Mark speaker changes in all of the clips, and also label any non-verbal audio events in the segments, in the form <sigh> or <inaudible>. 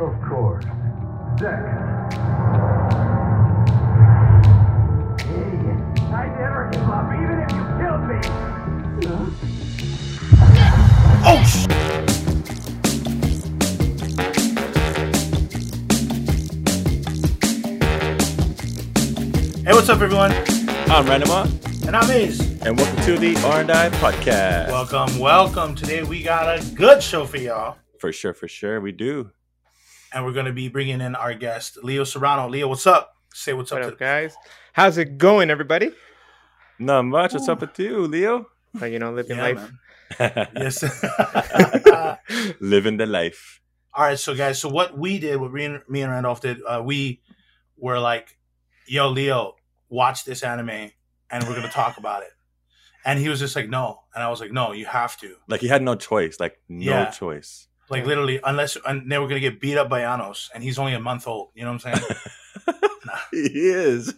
Speaker 1: Of course. Deck. Idiot. I never give up, even if you killed me.
Speaker 2: Oh, sh- Hey, what's up, everyone?
Speaker 3: I'm Ranuma,
Speaker 2: And I'm Ace.
Speaker 3: and welcome to the R&I Podcast.
Speaker 2: Welcome, welcome. Today we got a good show for y'all.
Speaker 3: For sure, for sure, we do.
Speaker 2: And we're going to be bringing in our guest, Leo Serrano. Leo, what's up? Say what's up.
Speaker 4: What
Speaker 2: to
Speaker 4: up, guys? How's it going, everybody?
Speaker 3: Not much. What's up with you, Leo?
Speaker 4: Like, you know, living
Speaker 2: Yeah,
Speaker 4: life.
Speaker 2: Yes. <laughs>
Speaker 3: Living the life.
Speaker 2: All right, so guys, so what we did, what me and, me and Randolph did, uh, we were like, "Yo, Leo, watch this anime, and we're gonna talk about it." And he was just like, "No," and I was like, "No, you have to."
Speaker 3: Like he had no choice. Like no
Speaker 2: Yeah.
Speaker 3: choice.
Speaker 2: Like literally, unless and they were gonna get beat up by Anos, and he's only a month old. You know what I'm saying? <laughs>
Speaker 3: He is.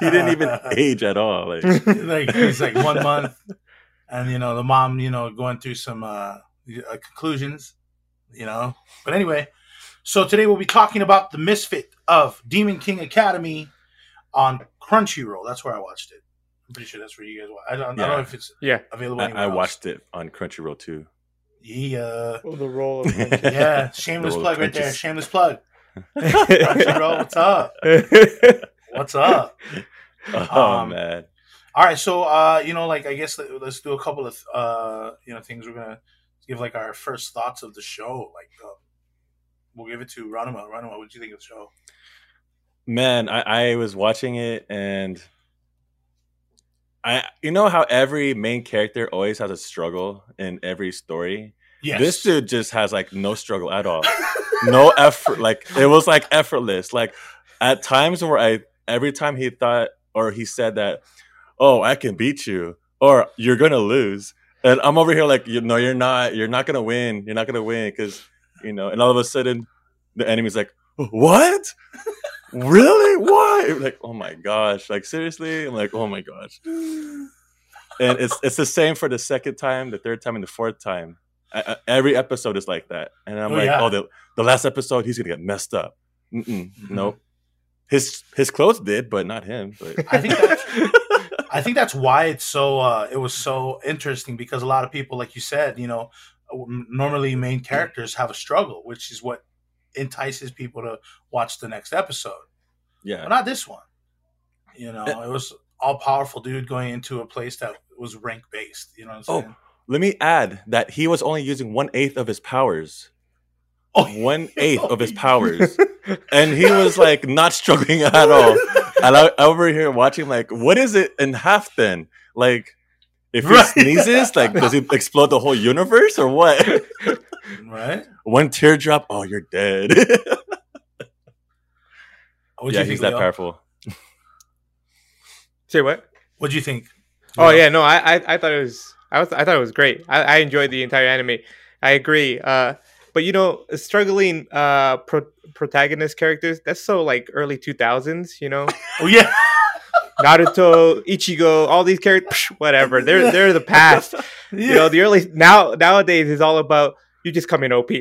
Speaker 3: He didn't even <laughs> age at all. Like <laughs>
Speaker 2: like he's like one month, and you know the mom, you know, going through some uh, uh, conclusions, you know. But anyway, so today we'll be talking about the misfit of Demon King Academy on Crunchyroll. That's where I watched it. I'm pretty sure that's where you guys. Watch. I don't, I don't know if it's
Speaker 4: Yeah.
Speaker 2: available.
Speaker 3: I, I watched it on Crunchyroll too.
Speaker 2: Yeah,
Speaker 4: Oh, the role of <laughs>
Speaker 2: yeah. Shameless plug right there. Shameless plug. Crunchyroll, what's up? <laughs> What's up?
Speaker 3: Oh
Speaker 2: Um,
Speaker 3: man.
Speaker 2: All right, so uh, you know, like I guess let, us do a couple of uh, you know, things. We're gonna give like our first thoughts of the show. Like, uh, we'll give it to Ranuma. Ranuma, what do you think of the show?
Speaker 3: Man, I, I was watching it and I you know how every main character always has a struggle in every story?
Speaker 2: Yes,
Speaker 3: This dude just has like no struggle at all. <laughs> no effort. Like it was like effortless. Like at times where I every time he thought or he said that, oh, I can beat you or you're gonna lose, and I'm over here like, you know, you're not. You're not gonna win. You're not gonna win because you know. And all of a sudden, the enemy's like, what? Really? Why? <laughs> Like, oh my gosh! Like seriously? I'm like, oh my gosh. And it's it's the same for the second time, the third time, and the fourth time. I, I- every episode is like that, and I'm
Speaker 2: Oh,
Speaker 3: like,
Speaker 2: yeah.
Speaker 3: oh, the the last episode he's gonna get messed up. Mm-mm,
Speaker 2: Mhm.
Speaker 3: Nope. His his clothes did, but not him. But
Speaker 2: I think that's <laughs> I think that's why it's so uh, it was so interesting because a lot of people, like you said, you know, normally main characters have a struggle, which is what entices people to watch the next episode.
Speaker 3: yeah,
Speaker 2: but not this one. You know, it was all powerful dude going into a place that was rank based. You know what I'm
Speaker 3: Oh, let me add that he was only using one eighth of his powers.
Speaker 2: Oh, <laughs>
Speaker 3: One eighth of his powers, <laughs> and he was like not struggling <laughs> at all. And I, I over here watching, like, what is it in half then? Like, if he
Speaker 2: Right.
Speaker 3: sneezes, like, does he explode the whole universe or what?
Speaker 2: Right?
Speaker 3: One teardrop, oh, you're dead. <laughs>
Speaker 2: What'd
Speaker 3: yeah,
Speaker 2: you
Speaker 3: he's
Speaker 2: think,
Speaker 3: that
Speaker 2: Leo?
Speaker 3: powerful.
Speaker 4: Say what?
Speaker 2: What do you think?
Speaker 4: Oh yeah, no, I, I I thought it was I was I thought it was great. I, I enjoyed the entire anime. I agree. Uh, but you know, struggling uh pro- protagonist characters that's so like early two thousands. You know, <laughs>
Speaker 2: Oh yeah, <laughs>
Speaker 4: Naruto, Ichigo, all these characters, whatever. They're they're the past.
Speaker 2: yeah.
Speaker 4: You know, the early now nowadays is all about you just come in OP. <laughs>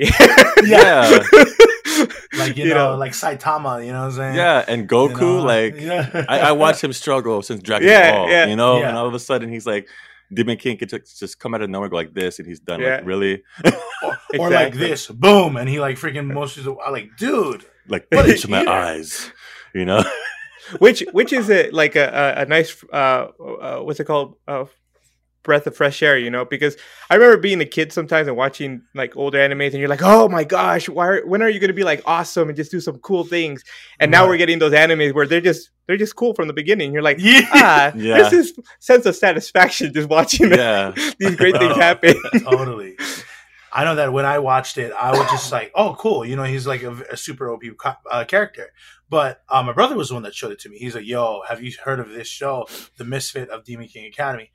Speaker 3: Yeah, <laughs>
Speaker 2: like you,
Speaker 4: you
Speaker 2: know,
Speaker 4: know.
Speaker 2: like Saitama. You know what I'm saying?
Speaker 3: yeah, and Goku,
Speaker 2: You know?
Speaker 3: like,
Speaker 2: yeah.
Speaker 3: I, I watched him struggle since Dragon
Speaker 4: Yeah,
Speaker 3: Ball,
Speaker 4: yeah.
Speaker 3: you know,
Speaker 2: Yeah.
Speaker 3: and all of a sudden he's like, Demon King could just, just come out of nowhere, go like this, and he's done.
Speaker 4: Yeah.
Speaker 3: Like, really?
Speaker 2: or, <laughs> or like this, boom, and he like freaking motions. I like, dude.
Speaker 3: Like,
Speaker 2: What
Speaker 3: pinch
Speaker 2: a
Speaker 3: my eyes, you know?
Speaker 4: which which is a like a, a, a nice uh, uh what's it called uh breath of fresh air you know because i remember being a kid sometimes and watching like older animes and you're like oh my gosh why are, when are you going to be like awesome and just do some cool things and now
Speaker 2: Right.
Speaker 4: we're getting those animes where they're just they're just cool from the beginning you're like
Speaker 2: Yeah.
Speaker 4: ah <laughs>
Speaker 3: Yeah.
Speaker 4: this is sense of satisfaction just watching
Speaker 3: yeah. <laughs>
Speaker 4: these great things <laughs> happen
Speaker 2: totally. I know that when I watched it, I was just like, "Oh, cool!" You know, he's like a, a super OP uh, character. But uh, my brother was the one that showed it to me. He's like, "Yo, have you heard of this show, The Misfit of Demon King Academy?"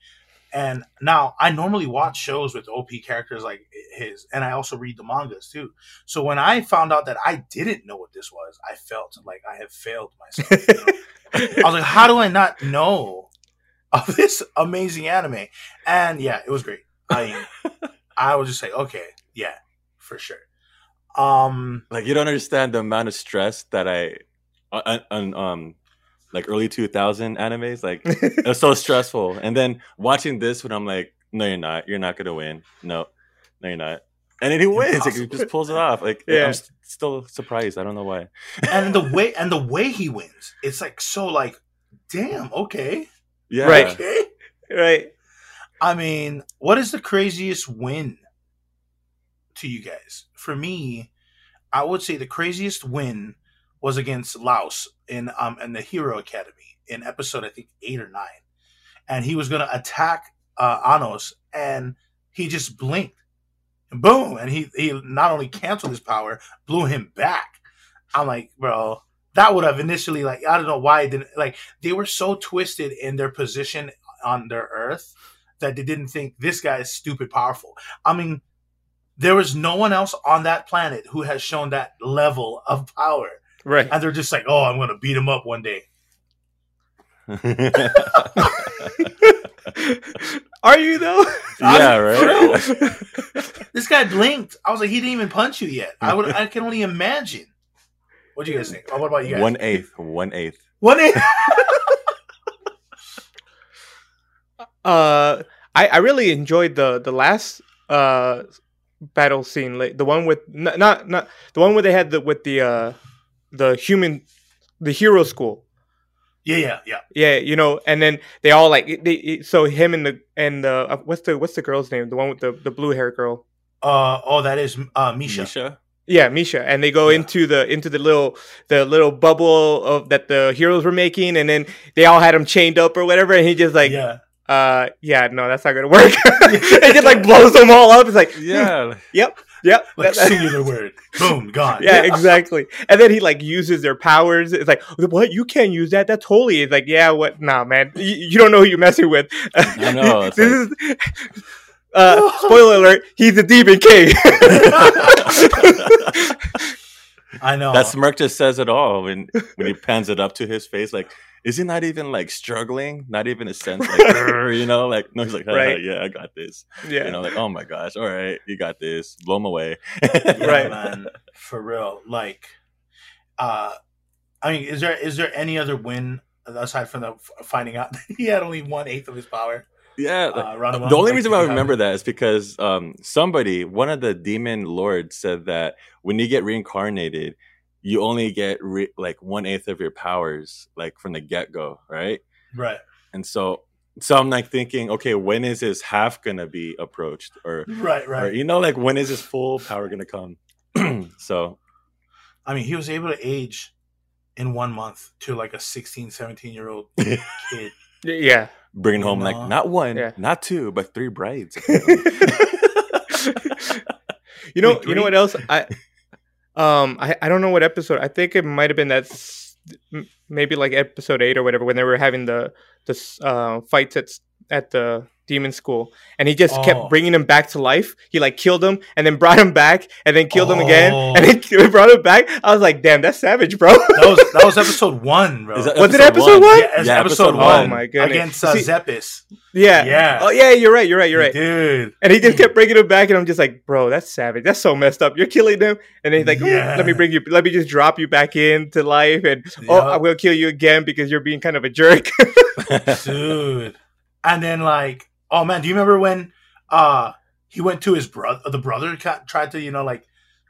Speaker 2: And now I normally watch shows with OP characters like his, and I also read the mangas too. So when I found out that I didn't know what this was, I felt like I have failed myself. you know? <laughs> I was like, "How do I not know of this amazing anime?" And yeah, it was great. I I was just like, okay, yeah, for sure. Um,
Speaker 3: Like you don't understand the amount of stress that I on, on um like early 2000 animes like <laughs> it was so stressful. And then watching this when i'm like no you're not. You're not gonna win. No no you're not. And then he wins. like, he just pulls it off. Like
Speaker 4: Yeah.
Speaker 3: i'm s- still surprised. I don't know why.
Speaker 2: And the <laughs> way and the way he wins, it's like so like, damn, okay,
Speaker 3: yeah.
Speaker 4: Right.
Speaker 2: okay.
Speaker 4: right.
Speaker 2: I mean, what is the craziest win to you guys? For me, I would say the craziest win was against Laos in um in the Hero Academy in episode I think eight or nine, and he was gonna attack uh, Anos, and he just blinked, and boom, and he he not only canceled his power, blew him back. I'm like, bro, that would have initially like I don't know why it didn't like they were so twisted in their position on their Earth that they didn't think this guy is stupid powerful. I mean, there was no one else on that planet who has shown that level of power.
Speaker 4: Right.
Speaker 2: And they're just like, oh, I'm going to beat him up one day. <laughs>
Speaker 4: Are you though?
Speaker 3: yeah right
Speaker 2: This guy blinked. I was like, he didn't even punch you yet. I would, I can only imagine. What do you guys think? Oh, what about you guys?
Speaker 3: One eighth. One eighth.
Speaker 2: One eighth. <laughs>
Speaker 4: Uh, I I really enjoyed the the last uh battle scene, like the one with not not, not the one where they had the with the uh the human the hero school.
Speaker 2: Yeah, yeah, yeah.
Speaker 4: Yeah, you know, and then they all like they so him and the and the uh, what's the what's the girl's name? The one with the the blue hair girl.
Speaker 2: Uh, oh, that is uh, Misha.
Speaker 3: Misha?
Speaker 4: Yeah, Misha, and they go
Speaker 2: Yeah.
Speaker 4: into the into the little the little bubble of that the heroes were making, and then they all had him chained up or whatever, and he just like,
Speaker 2: yeah.
Speaker 4: uh, yeah, no, that's not gonna work. <laughs> it just like <laughs> blows them all up. It's like,
Speaker 3: yeah <laughs>
Speaker 4: yep, yep, <laughs>
Speaker 2: Like
Speaker 4: that-
Speaker 2: singular word. Boom, gone.
Speaker 4: yeah, exactly. And then he like uses their powers. It's like, what? You can't use that. That's holy. It's like, yeah, what? Nah, man, you, you don't know who you're messing with.
Speaker 3: I know, <laughs> it's
Speaker 4: this is. Uh, <laughs> spoiler alert: He's a Demon King.
Speaker 2: I know.
Speaker 3: that smirk just says it all when when he pans it up to his face like is he not even like struggling not even a sense like <laughs> you know like no he's like
Speaker 4: Right.
Speaker 3: yeah i got this
Speaker 4: yeah,
Speaker 3: you know like oh my gosh all right you got this blow him away
Speaker 4: Right. <laughs>
Speaker 2: man. For real. Like, uh, I mean, is there is there any other win aside from the finding out <laughs> that he had only one eighth of his power?
Speaker 3: Yeah like,
Speaker 2: Uh,
Speaker 3: the only reason why I remember that is because um, somebody, one of the demon lords, said that when you get reincarnated, you only get re- like one eighth of your powers, like from the get go, right?
Speaker 2: Right.
Speaker 3: And so, so I'm like thinking, okay, when is his half gonna be approached, or,
Speaker 2: Right.
Speaker 3: or
Speaker 2: Right.
Speaker 3: you know, like when is his full power gonna come? <clears throat> so
Speaker 2: I mean, he was able to age in one month to like a 16, 17 year old <laughs> kid.
Speaker 4: yeah.
Speaker 3: Bringing home
Speaker 2: No.
Speaker 3: like not one,
Speaker 4: Yeah.
Speaker 3: not two, but three brides. <laughs> <laughs>
Speaker 4: You know, you know what else? I um I, I don't know what episode. I think it might have been that maybe like episode 8 or whatever when they were having the the uh fights at at the demon school and he just
Speaker 2: Oh.
Speaker 4: kept bringing him back to life. He like killed him and then brought him back and then killed him again
Speaker 2: Oh.
Speaker 4: and then <laughs> brought him back. I was like, "Damn, that's savage, bro."
Speaker 2: That was <laughs> that was episode one, bro.
Speaker 3: Is
Speaker 4: Was it episode one?
Speaker 2: yeah,
Speaker 3: Yeah,
Speaker 2: episode,
Speaker 3: episode
Speaker 2: one.
Speaker 4: Oh my goodness.
Speaker 2: Against uh,
Speaker 4: See-
Speaker 2: Zepes.
Speaker 4: yeah.
Speaker 2: Yeah.
Speaker 4: Oh yeah, you're right. You're right. You're right.
Speaker 2: Dude.
Speaker 4: And he just kept bringing him back, and I'm just like, bro, that's savage. That's so messed up. You're killing them, and then he's like, "Mm,
Speaker 2: Yeah.
Speaker 4: let me bring you, let me just drop you back into life, and oh, I will kill you again because you're being kind of a jerk. <laughs>
Speaker 2: Dude. And then like, oh man, do you remember when uh he went to his brother the brother ca- tried to, you know, like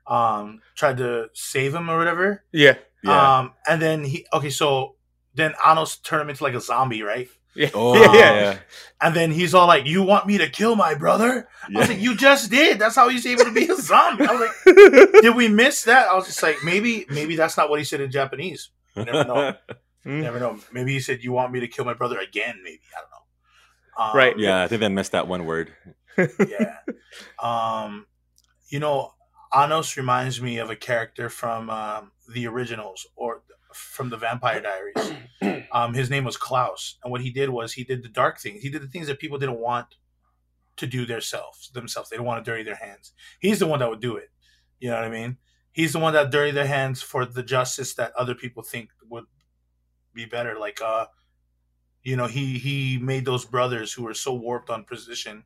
Speaker 2: um tried to save him or whatever?
Speaker 4: yeah,
Speaker 3: yeah.
Speaker 2: Um and then he okay, so then Anos turned him into like a zombie, right?
Speaker 4: yeah,
Speaker 3: oh
Speaker 4: yeah, <laughs> yeah.
Speaker 3: yeah.
Speaker 2: And then he's all like, You want me to kill my brother? I was like, You just did. That's how he's able to be a <laughs> zombie. I was like, <laughs> Did we miss that? I was just like, maybe, maybe that's not what he said in Japanese. You never know.
Speaker 4: Mm.
Speaker 2: never know. Maybe he said, "You want me to kill my brother again?" Maybe I don't know. Um,
Speaker 4: Right.
Speaker 3: yeah, I think they missed that one word.
Speaker 2: yeah. Um, you know, Anos reminds me of a character from um, the originals or from the Vampire Diaries. <clears throat> Um, his name was Klaus, and what he did was he did the dark things. He did the things that people didn't want to do themselves. Themselves, they didn't want to dirty their hands. He's the one that would do it. You know what I mean? He's the one that dirty their hands for the justice that other people think would be better. Like, uh, you know, he he made those brothers who were so warped on position,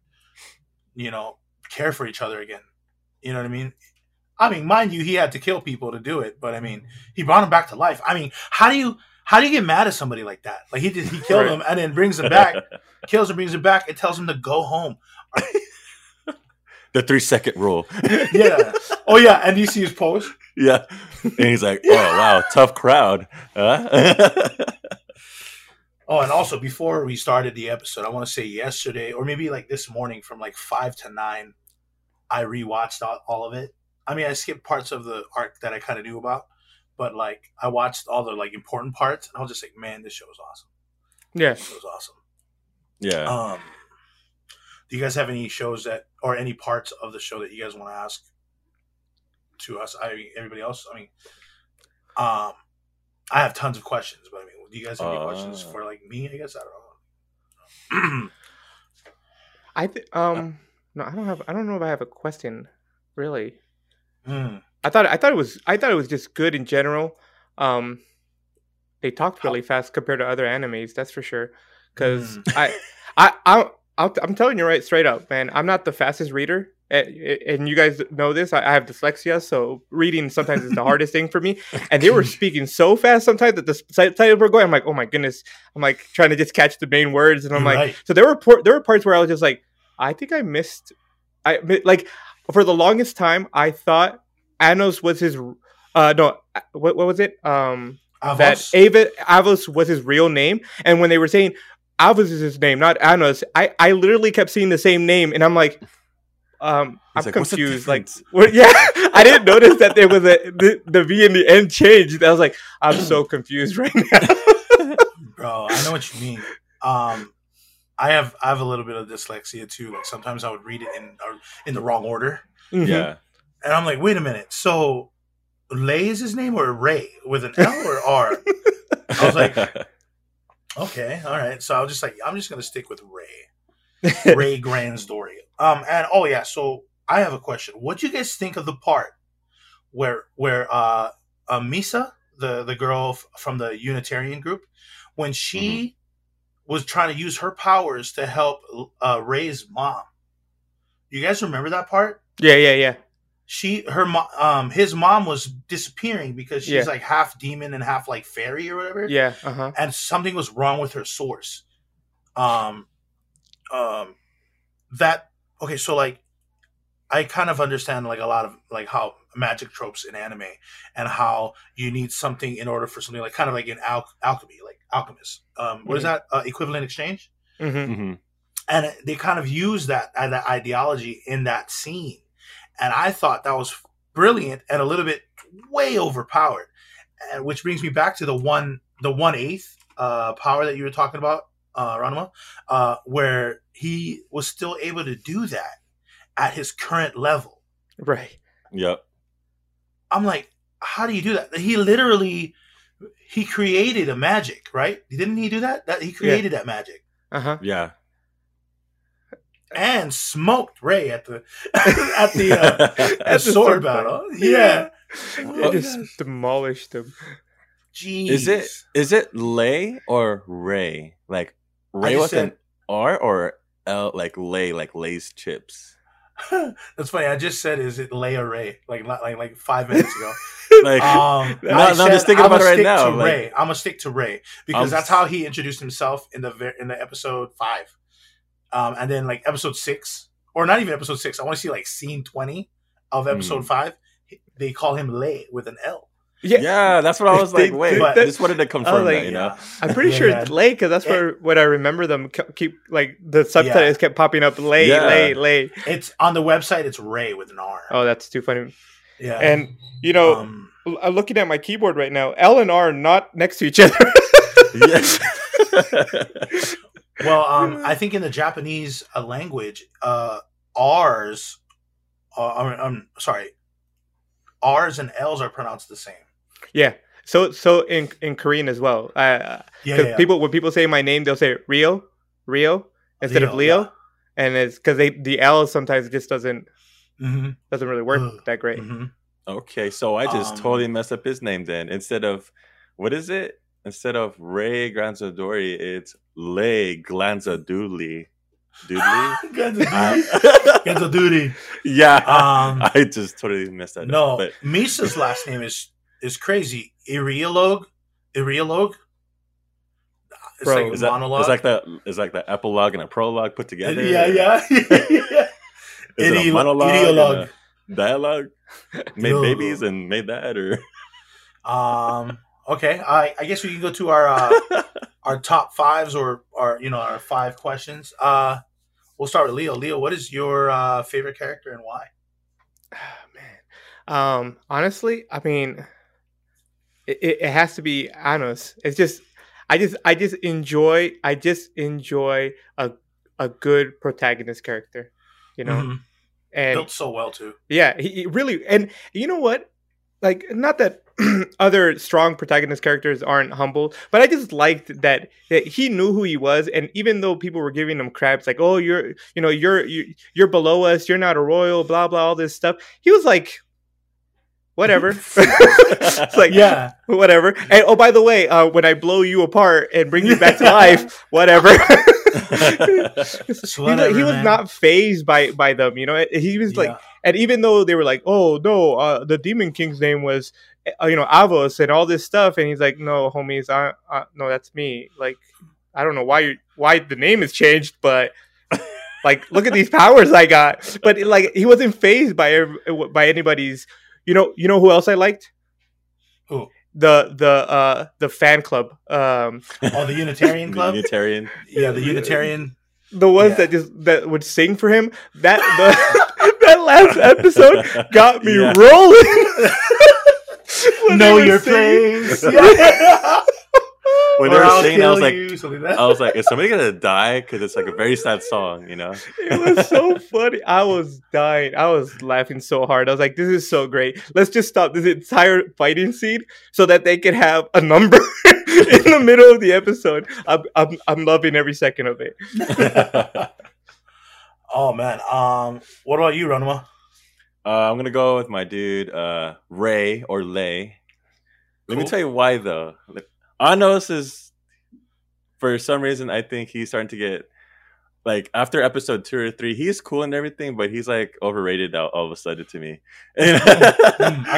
Speaker 2: you know, care for each other again. You know what I mean? I mean, mind you, he had to kill people to do it, but I mean, he brought him back to life. I mean, how do you how do you get mad at somebody like that? Like he did, he killed
Speaker 4: Right.
Speaker 2: him and then brings him back, <laughs> kills him, brings him back, and tells him to go home.
Speaker 3: the three second rule. <laughs>
Speaker 2: Yeah. oh yeah, and you see his post.
Speaker 3: yeah, and he's like, "Oh wow, tough crowd." Huh? <laughs>
Speaker 2: Oh, and also before we started the episode, I want to say yesterday or maybe like this morning from like five to nine, I rewatched all, all of it. I mean, I skipped parts of the arc that I kind of knew about, but like I watched all the like important parts, and I was just like, man, this show is awesome.
Speaker 4: Yeah.
Speaker 2: This was awesome.
Speaker 3: yeah.
Speaker 2: Um, do you guys have any shows that or any parts of the show that you guys want to ask to us? I mean, everybody else. I mean, um, I have tons of questions, but I mean, do you guys have any
Speaker 3: Uh.
Speaker 2: questions for like me? I guess I don't know. <clears throat>
Speaker 4: I th- um no, I don't have. I don't know if I have a question. Really,
Speaker 2: Hmm.
Speaker 4: I thought I thought it was I thought it was just good in general. Um, they talked really fast compared to other animes. That's for sure. Because
Speaker 2: Mm.
Speaker 4: I I I I'm telling you right straight up, man. I'm not the fastest reader, and, you guys know this. I, have dyslexia, so reading sometimes is the hardest thing for me. <laughs> And they were speaking so fast sometimes that the subtitles were going. I'm like, oh my goodness. I'm like trying to just catch the main words, and I'm like, so there were por- there were parts where I was just like, I think I missed. I like for the longest time I thought Anos was his. Uh no, what what was it? Um, that
Speaker 2: Avos?
Speaker 4: Ava Avos was his real name, and when they were saying Avos is his name, not Anos, I I literally kept seeing the same name, and I'm like, um,
Speaker 3: He's
Speaker 4: I'm
Speaker 3: like,
Speaker 4: confused. Like,
Speaker 3: difference?" <laughs>
Speaker 4: what, yeah, <laughs> I didn't notice that there was a the, the V in the end changed. I was like, I'm so <clears throat> confused right now. <laughs>
Speaker 2: bro. I know what you mean. Um, I have I have a little bit of dyslexia too. Like sometimes I would read it in or in the wrong order,
Speaker 4: Mhm.
Speaker 3: yeah.
Speaker 2: and I'm like, wait a minute. So, Lay is his name or Ray with an L or R? I was like, okay, all right. So I was just like, I'm just gonna stick with Ray, <laughs> Ray Gransdory. Um, and oh yeah, so I have a question. What do you guys think of the part where where uh, uh Misa, the the girl f- from the Unitarian group, when she was trying to use her powers to help uh, Ray's mom? You guys remember that part?
Speaker 4: yeah, yeah, yeah.
Speaker 2: she her mo- um his mom was disappearing because she's
Speaker 4: Yeah.
Speaker 2: like half demon and half like fairy or whatever
Speaker 4: Yeah, uh huh.
Speaker 2: and something was wrong with her source um um that okay so like i kind of understand like a lot of like how magic tropes in anime and how you need something in order for something like kind of like in al- alchemy like alchemist. Um what is
Speaker 4: Mhm.
Speaker 2: that? Uh, equivalent exchange?
Speaker 4: Hmm
Speaker 3: Mhm.
Speaker 2: and they kind of use that uh, that ideology in that scene. And i thought that was brilliant and a little bit way overpowered. And which brings me back to the one the one eighth uh power that you were talking about uh Ranuma uh where he was still able to do that at his current level
Speaker 4: Right.
Speaker 3: Yep.
Speaker 2: i'm like how do you do that he literally he created a magic right didn't he do that that he created that magic
Speaker 4: Uh huh.
Speaker 3: Yeah.
Speaker 2: and smoked Ray at the <laughs> at the uh, at <laughs>
Speaker 4: At the
Speaker 2: sword
Speaker 4: sword
Speaker 2: battle.
Speaker 4: fight.
Speaker 2: Yeah.
Speaker 4: They
Speaker 2: Oh,
Speaker 4: just
Speaker 2: yes.
Speaker 4: demolished them.
Speaker 2: Jeez.
Speaker 3: Is it is it Lay or Ray? Like Ray with
Speaker 2: said-
Speaker 3: an R or L like Lay like Lay's chips? <laughs>
Speaker 2: That's funny. I just said, "Is it Leia Ray?" Like like like five minutes ago. <laughs>
Speaker 3: Like
Speaker 2: Um,
Speaker 3: No, <laughs>
Speaker 2: I
Speaker 3: no, I'm just thinking about it right now,
Speaker 2: To
Speaker 3: like-
Speaker 2: Ray, I'm gonna stick to Ray because
Speaker 3: I'm
Speaker 2: that's how he introduced himself in the in the episode five, um, and then like episode six, or not even episode six. I want to see like scene twenty of episode
Speaker 3: Hmm.
Speaker 2: five. They call him Lay with an L.
Speaker 4: Yeah,
Speaker 3: yeah, that's what I was
Speaker 4: They-
Speaker 3: like. Wait,
Speaker 2: but-
Speaker 3: I just wanted to confirm
Speaker 4: like,
Speaker 3: that, you know.
Speaker 4: I'm pretty
Speaker 2: Yeah,
Speaker 4: sure it's Lay because that's where what I remember them keep like the subtitles kept popping up. Lay,
Speaker 3: Yeah.
Speaker 4: Lay, Lay.
Speaker 2: It's on the website. It's Ray with an R.
Speaker 4: Oh, that's too funny.
Speaker 2: yeah,
Speaker 4: And you know,
Speaker 2: um,
Speaker 4: l- I'm looking at my keyboard right now. L and R are not next to each other. <laughs>
Speaker 3: Yes. <laughs>
Speaker 2: Well, um, I think in the Japanese uh, language, uh, R's, uh, I'm, I'm sorry, R's and L's are pronounced the same.
Speaker 4: Yeah. So so in in Korean as well. Uh,
Speaker 2: Yeah,
Speaker 4: 'cause
Speaker 2: yeah,
Speaker 4: people when people say my name, they'll say Rio, Rio instead of
Speaker 2: Leo,
Speaker 4: Leo, and it's because they the L sometimes just doesn't
Speaker 2: yeah. hmm
Speaker 4: doesn't really work
Speaker 2: Ugh.
Speaker 4: that great.
Speaker 2: hmm
Speaker 3: okay, so I just
Speaker 2: Um,
Speaker 3: totally messed up his name then. Instead of what is it? Instead of Ray Glanzadori, it's Lay Glanzaduli. Doodly.
Speaker 2: Guns of Duty. Guns of Duty.
Speaker 3: yeah,
Speaker 2: Um, <laughs>
Speaker 3: I just totally messed that
Speaker 2: No,
Speaker 3: up. But
Speaker 2: Misa's last name is is crazy. Iriologue. Iriologue. It's
Speaker 4: Bro,
Speaker 2: like a
Speaker 3: is that,
Speaker 2: monologue.
Speaker 3: it's like that. It's like the epilogue and a prologue put together.
Speaker 2: yeah, yeah. yeah. <laughs>
Speaker 3: Is it a <laughs> monologue?
Speaker 2: ideologue.
Speaker 3: a dialogue? Made
Speaker 2: Yo.
Speaker 3: babies and made that, or
Speaker 2: Um. Okay. I I guess we can go to our uh, <laughs> our top fives or our you know our five questions. Uh, we'll start with Leo. Leo, what is your uh, favorite character and why? <sighs>
Speaker 4: man. Um, honestly, I mean, it, it, has to be Anos. It's just, I just, I just enjoy, I just enjoy a a good protagonist character, you know.
Speaker 2: Mhm.
Speaker 4: And
Speaker 2: Built so well too.
Speaker 4: yeah, he, he really, and you know what? Like, not that <clears throat> other strong protagonist characters aren't humble, but I just liked that, that he knew who he was, and even though people were giving him crap, it's like, oh, you're, you know, you're you're, you're below us, you're not a royal, blah blah, all this stuff. He was like, whatever, <laughs> it's like,
Speaker 2: Yeah.
Speaker 4: whatever. And oh, by the way, uh, when I blow you apart and bring you back to <laughs> life, whatever.
Speaker 2: It's <laughs>
Speaker 4: He was- he was not phased by by them, you know. He was like,
Speaker 2: Yeah.
Speaker 4: and even though they were like, "Oh no, uh, the Demon King's name was, uh, you know, Avos and all this stuff," and he's like, "No, homies, I, I, no, that's me." Like, I don't know why you why the name has changed, but like, look at these powers I got. But like, he wasn't phased by by anybody's. You know, you know who else I liked?
Speaker 2: Who?
Speaker 4: The the uh the fan club. Um,
Speaker 2: Oh, the Unitarian <laughs>
Speaker 3: The
Speaker 2: Club.
Speaker 3: Unitarian.
Speaker 2: yeah, the Unitarian.
Speaker 4: the ones
Speaker 2: Yeah.
Speaker 4: that just that would sing for him. That the, <laughs> that last episode got me
Speaker 3: Yeah.
Speaker 4: rolling. <laughs> When they
Speaker 2: know
Speaker 4: were
Speaker 2: your
Speaker 4: singing.
Speaker 2: place. Yeah.
Speaker 3: When they
Speaker 2: Or
Speaker 3: were
Speaker 2: I'll
Speaker 3: singing, I was like,
Speaker 2: you, something like.
Speaker 3: I was like, is somebody gonna die? Because it's like a very sad song, you know. <laughs>
Speaker 4: It was so funny. I was dying. I was laughing so hard. I was like, "This is so great. Let's just stop this entire fighting scene so that they can have a number <laughs> in the middle of the episode." I'm, I'm, I'm loving every second of it. <laughs>
Speaker 2: oh man. Um. What about you, Ranuma?
Speaker 3: Uh, I'm gonna go with my dude uh, Ray or Lay. Let me tell you why though. Anos is, for some reason, I think he's starting to get like after episode two or three, he's cool and everything, but he's like overrated all, all of a sudden to me. <laughs>
Speaker 2: Can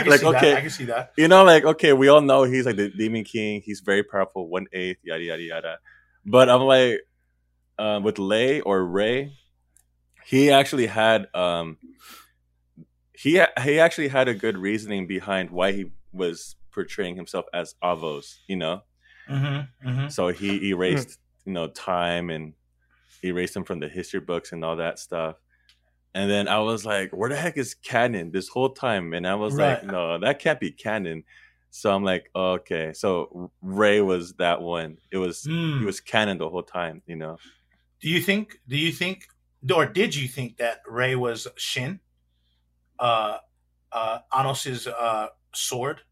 Speaker 3: like
Speaker 2: see
Speaker 3: okay,
Speaker 2: that. I can see that.
Speaker 3: you know, like okay, we all know he's like the demon king. He's very powerful, one eighth, yada yada yada. But I'm like, uh, with Lay or Ray, he actually had um, he he actually had a good reasoning behind why he was portraying himself as Avos. You know,
Speaker 2: Mm-hmm. Mm-hmm.
Speaker 3: so he erased you know time and erased him from the history books and all that stuff. And then I was like, where the heck is Kanon this whole time? And I was like, no, that can't be Kanon. So I'm like, okay. So Ray was that one. It was
Speaker 2: Hmm.
Speaker 3: he was Kanon the whole time, you know.
Speaker 2: Do you think? Do you think? Or did you think that Ray was Shin? Uh, uh, Anos's uh sword.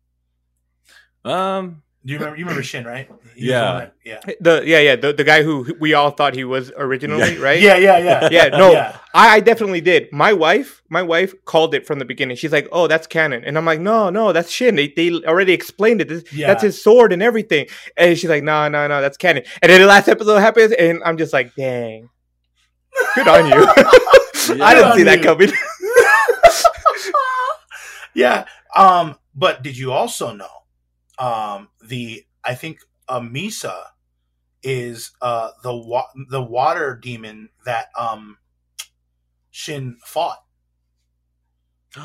Speaker 3: Um
Speaker 2: Do you remember? You remember Shin, right? He
Speaker 3: Yeah.
Speaker 2: the that- yeah.
Speaker 4: The yeah yeah the, the guy who we all thought he was originally
Speaker 3: Yeah.
Speaker 4: right.
Speaker 2: Yeah. Yeah. Yeah.
Speaker 4: Yeah, no,
Speaker 2: Yeah.
Speaker 4: I, I definitely did. My wife, my wife called it from the beginning. She's like, "Oh, that's Kanon," and I'm like, "No, no, that's Shin. They, they already explained it. This,
Speaker 2: Yeah.
Speaker 4: That's his sword and everything." And she's like, "No, no, no, that's Kanon." And then the last episode happens, and I'm just like, "Dang, good on you." <laughs> I didn't
Speaker 2: on
Speaker 4: see that coming. <laughs>
Speaker 2: yeah. Um, but did you also know um the I think uh, Misa is uh the wa- the water demon that um Shin fought. <gasps>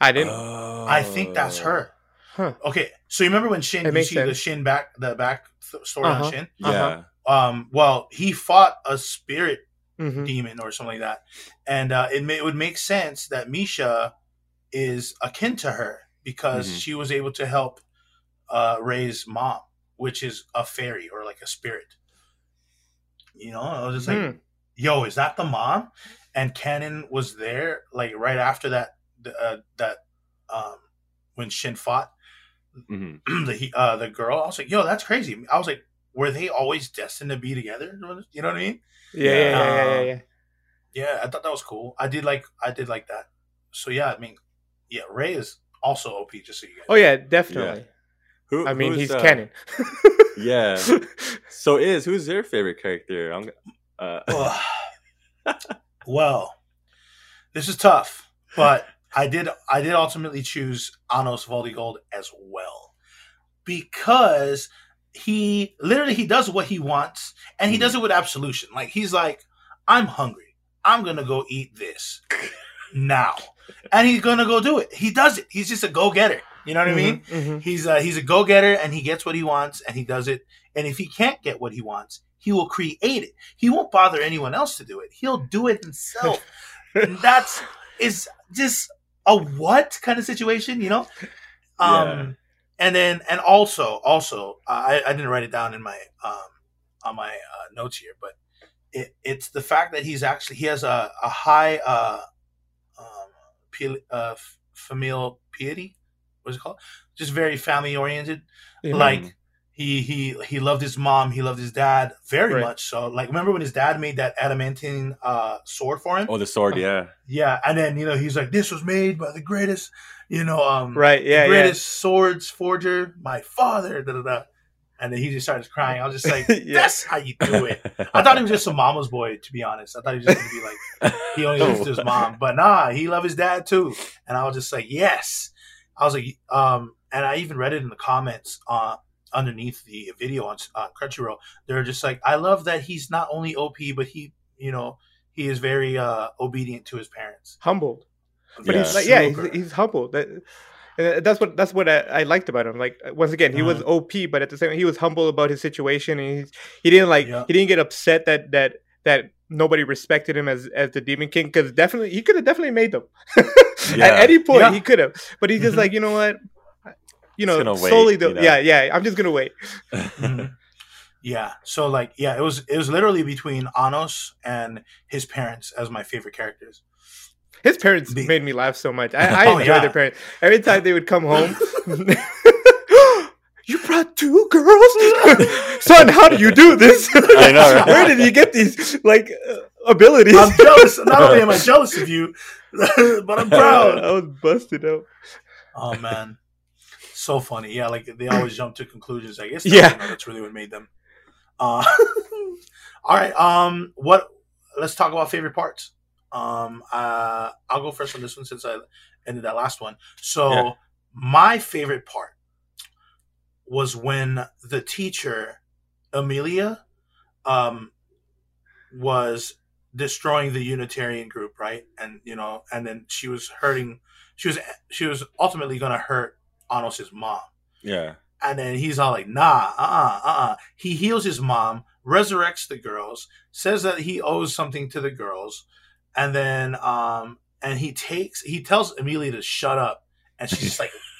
Speaker 4: I didn't.
Speaker 2: I think that's her.
Speaker 4: Huh.
Speaker 2: Okay, so you remember when Shin
Speaker 4: It
Speaker 2: you
Speaker 4: makes
Speaker 2: see the. Shin back the back th- story
Speaker 4: Uh-huh.
Speaker 2: on Shin?
Speaker 3: Yeah.
Speaker 4: Uh-huh.
Speaker 2: Um, well, he fought a spirit
Speaker 4: Mhm.
Speaker 2: demon or something like that, and uh, it, ma- it would make sense that Misha is akin to her because
Speaker 3: Mhm.
Speaker 2: she was able to help uh, Ray's mom, which is a fairy or like a spirit. You know, I was just like,
Speaker 4: Hmm.
Speaker 2: "Yo, is that the mom?" And Kanon was there, like right after that, uh, that um, when Shin fought
Speaker 3: Mhm. <clears throat>
Speaker 2: the uh, the girl. I was like, "Yo, that's crazy." I was like, "Were they always destined to be together?" You know what I mean?
Speaker 4: Yeah, yeah, yeah, yeah, yeah,
Speaker 2: Um,
Speaker 4: yeah.
Speaker 2: Yeah, I thought that was cool. I did like I did like that. So yeah, I mean, yeah, Ray is also OP. Just so you guys.
Speaker 4: Oh yeah, definitely.
Speaker 3: Who,
Speaker 4: I mean, he's
Speaker 3: uh,
Speaker 4: Kanon. <laughs>
Speaker 3: Yeah. <laughs> So is who's your favorite character? I'm uh <sighs>
Speaker 2: Well, this is tough, but I did I did ultimately choose Anos Voldigoad as well because he literally he does what he wants and he does it with absolution. Like he's like, I'm hungry. I'm gonna go eat this <laughs> now, and he's gonna go do it. He does it. He's just a go getter. You know what I mean?
Speaker 4: Mhm.
Speaker 2: He's a, he's a go getter and he gets what he wants and he does it. And if he can't get what he wants, he will create it. He won't bother anyone else to do it. He'll do it himself. and <laughs> that's is just a what kind of situation, you know? Um
Speaker 3: Yeah.
Speaker 2: and then and also also I, I didn't write it down in my um on my uh, notes here, but it, it's the fact that he's actually he has a, a high uh um uh familial piety what's it called just very family oriented
Speaker 4: Yeah.
Speaker 2: like he he he loved his mom he loved his dad very
Speaker 4: Right.
Speaker 2: much so like remember when his dad made that adamantine uh sword for him
Speaker 3: Oh, the sword, yeah.
Speaker 2: yeah and then you know he's like this was made by the greatest you know um
Speaker 4: right. Yeah.
Speaker 2: the
Speaker 4: Yeah.
Speaker 2: greatest swords forger my father da, da, da. and then he just started crying i was just like <laughs>
Speaker 4: Yeah.
Speaker 2: that's how you do it i thought he was just a mama's boy to be honest i thought he was just gonna be like he only <laughs> lives to his mom but nah he loved his dad too and i was just like yes i was like um and i even read it in the comments uh underneath the video on uh, crunchyroll they're just like i love that he's not only op but he you know he is very uh obedient to his parents
Speaker 4: Humbled. But
Speaker 3: Yeah.
Speaker 4: he's like, yeah, he's, he's humble. That, that's what that's what I, I liked about him. Like once again, he was
Speaker 2: Mhm.
Speaker 4: OP, but at the same, time, he was humble about his situation, and he's, he didn't like
Speaker 2: Yeah.
Speaker 4: he didn't get upset that that that nobody respected him as as the Demon King because definitely he could have definitely made them <laughs>
Speaker 3: Yeah.
Speaker 4: at any point.
Speaker 2: Yeah.
Speaker 4: He could have, but he's just
Speaker 2: Mhm.
Speaker 4: like you know what, you know,
Speaker 3: gonna wait,
Speaker 4: slowly. The,
Speaker 3: you know?
Speaker 4: Yeah, yeah. I'm just gonna wait.
Speaker 2: Mhm. Yeah. So like, yeah, it was it was literally between Anos and his parents as my favorite characters.
Speaker 4: His parents
Speaker 2: Be-
Speaker 4: made me laugh so much. I, I <laughs>
Speaker 2: Oh,
Speaker 4: enjoy
Speaker 2: yeah.
Speaker 4: their parents. Every time they would come home, <laughs> you brought two girls, <laughs> son. How do you do this? <laughs>
Speaker 3: I know, right?
Speaker 4: Where did you get these like uh, abilities?
Speaker 2: I'm jealous. Not only am I <laughs> jealous of you, but I'm proud.
Speaker 4: I was busted up.
Speaker 2: Oh man, so funny. Yeah, like they always jump to conclusions. I guess.
Speaker 4: Yeah.
Speaker 2: that's really what made them. Uh, all right. Um, what? Let's talk about favorite parts. Um, uh, I'll go first on this one since I ended that last one. So
Speaker 3: Yeah.
Speaker 2: my favorite part was when the teacher Emilia um was destroying the Unitarian group, right? And you know, and then she was hurting. She was she was ultimately going to hurt Anos's mom.
Speaker 3: yeah.
Speaker 2: And then he's all like, nah, uh uh-uh, uh. He heals his mom, resurrects the girls, says that he owes something to the girls, and then um and he takes he tells Emilia to shut up, and she's just like <laughs>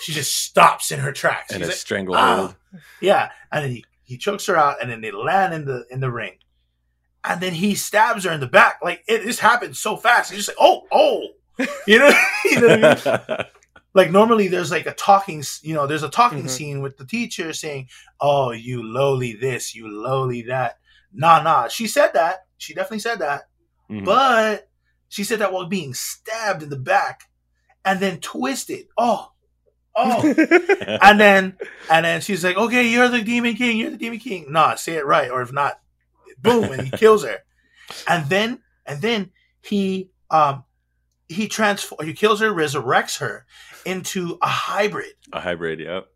Speaker 2: she just stops in her tracks.
Speaker 3: And
Speaker 2: She's
Speaker 3: a
Speaker 2: like,
Speaker 3: stranglehold.
Speaker 2: "Ah." Yeah. And then he, he chokes her out and then they land in the in the ring. And then he stabs her in the back. Like it just happened so fast. He's just like, oh, oh. <laughs> You know, <laughs> you know what I mean? <laughs> like normally there's like a talking you know there's a talking
Speaker 4: Mhm.
Speaker 2: scene with the teacher saying oh you lowly this you lowly that nah nah she said that she definitely said that
Speaker 3: Mhm.
Speaker 2: but she said that while being stabbed in the back and then twisted oh oh. <laughs> And then and then she's like okay you're the demon king you're the demon king. Nah say it right or if not boom and he kills her. And then and then he um he transform he kills her resurrects her into a hybrid.
Speaker 3: A hybrid, yep.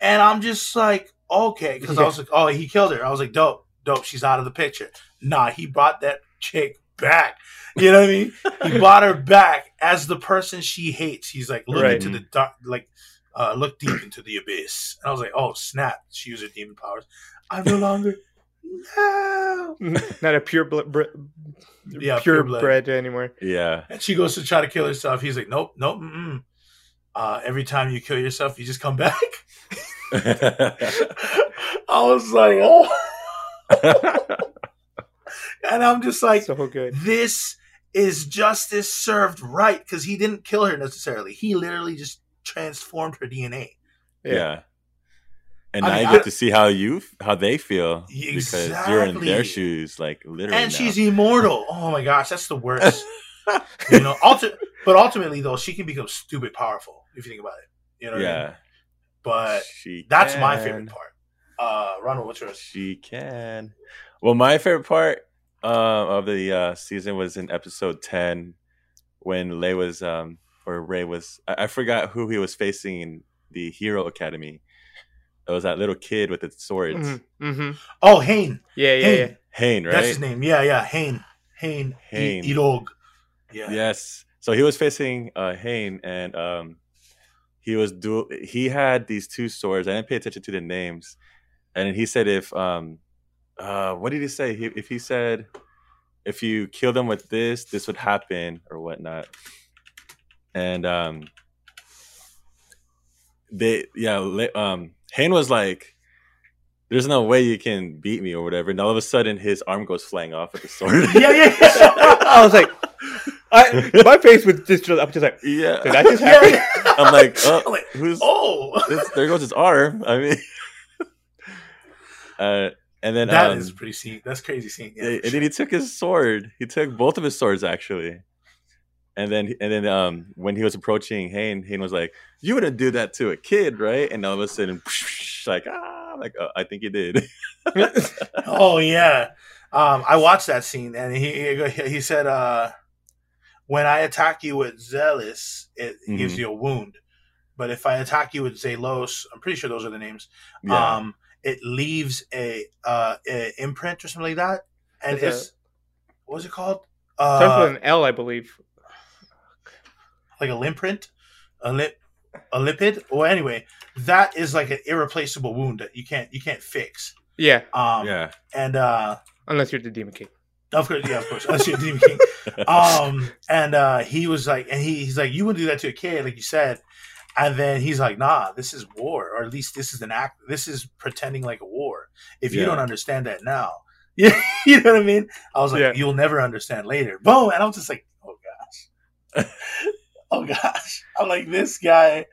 Speaker 2: and i'm just like okay because i was like oh he killed her. I was like dope dope she's out of the picture. Nah he brought that chick back you know what i mean he <laughs> brought her back as the person she hates he's like look
Speaker 4: Right.
Speaker 2: into the dark like uh look deep into the abyss and i was like oh snap she used her demon powers i'm no longer no <laughs>
Speaker 4: Not a pure blood, br-
Speaker 2: Yeah,
Speaker 4: pure,
Speaker 2: pure blood.
Speaker 4: bread anymore.
Speaker 3: Yeah.
Speaker 2: And she goes to try to kill herself. He's like, nope, nope. Mm-mm. Uh, every time you kill yourself, you just come back. <laughs> I was like, oh, and I'm just like,
Speaker 4: So good.
Speaker 2: this is justice served right because he didn't kill her necessarily. He literally just transformed her DNA.
Speaker 3: yeah. And
Speaker 2: I
Speaker 3: now
Speaker 2: mean,
Speaker 3: you
Speaker 2: I-
Speaker 3: get to see how you how they feel because you're in their shoes, like literally.
Speaker 2: and
Speaker 3: now.
Speaker 2: she's immortal. Oh my gosh, that's the worst. <laughs> you know, ulti- but ultimately though, she can become stupid powerful if you think about it. You know, what I mean?
Speaker 3: yeah.
Speaker 2: But
Speaker 3: she
Speaker 2: that's my favorite part. Uh, Ronald, what's yours?
Speaker 3: She can. Well, my favorite part, uh, of the uh, season was in episode ten when Lay was um or Ray was I, I forgot who he was facing in the Hero Academy. It was that little kid with the swords,
Speaker 4: Mm-hmm. hmm
Speaker 2: Oh, Heine.
Speaker 4: Yeah, yeah,
Speaker 2: Heine.
Speaker 4: yeah.
Speaker 3: Heine, right?
Speaker 2: That's his name. Yeah, yeah. Heine. Heine.
Speaker 3: Heine.
Speaker 2: I- Irog. Yeah.
Speaker 3: Yes. So he was facing uh Heine and um he was dual he had these two swords. I didn't pay attention to the names. And he said if um uh what did he say? He, if he said if you kill them with this, this would happen or whatnot. And um they yeah, um Heine was like there's no way you can beat me or whatever. And all of a sudden his arm goes flying off with the sword. <laughs>
Speaker 2: Yeah, yeah, yeah. <laughs>
Speaker 4: I was like, I, my face was just, I'm just like,
Speaker 3: yeah.
Speaker 4: did that just happen?
Speaker 2: yeah. <laughs>
Speaker 3: I'm like, oh,
Speaker 2: I'm like,
Speaker 3: who's
Speaker 2: oh.
Speaker 3: this, there goes his arm. I mean, uh, and then
Speaker 2: That
Speaker 3: um,
Speaker 2: is pretty scene. That's crazy scene. Yeah,
Speaker 3: and
Speaker 2: for
Speaker 3: then he took his sword. He took both of his swords actually. And then and then um, when he was approaching Heine, Heine was like, "You wouldn't do that to a kid, right?" And all of a sudden, <laughs> like ah, like oh, I think he did. <laughs>
Speaker 2: Oh yeah. Um, I watched that scene, and he he, he said, uh, "When I attack you with zealous, it gives
Speaker 3: Mhm.
Speaker 2: you a wound, but if I attack you with zelos, I'm pretty sure those are the names.
Speaker 3: yeah,
Speaker 2: Um, it leaves a uh a imprint or something like that, and
Speaker 4: It's a-
Speaker 2: it's what's it called?
Speaker 4: Starts
Speaker 2: Uh,
Speaker 4: with an L, I believe.
Speaker 2: like a limprint, a lip, a lipid. Well, anyway, that is like an irreplaceable wound that you can't you can't fix.
Speaker 4: Yeah,
Speaker 2: Um,
Speaker 3: yeah,
Speaker 2: and uh,
Speaker 4: unless you're the Demon King.
Speaker 2: of course, yeah, of course, unless you're Demon King. <laughs> Um, and uh, he was like, and he, he's like, you wouldn't do that to a kid, like you said. And then he's like, nah, this is war, or at least this is an act. This is pretending like a war. If you
Speaker 3: Yeah.
Speaker 2: don't understand that now, <laughs> yeah, you know what I mean. I was like,
Speaker 4: Yeah.
Speaker 2: you'll never understand later. Boom, and I was just like, oh gosh, <laughs> oh gosh. I'm like this guy.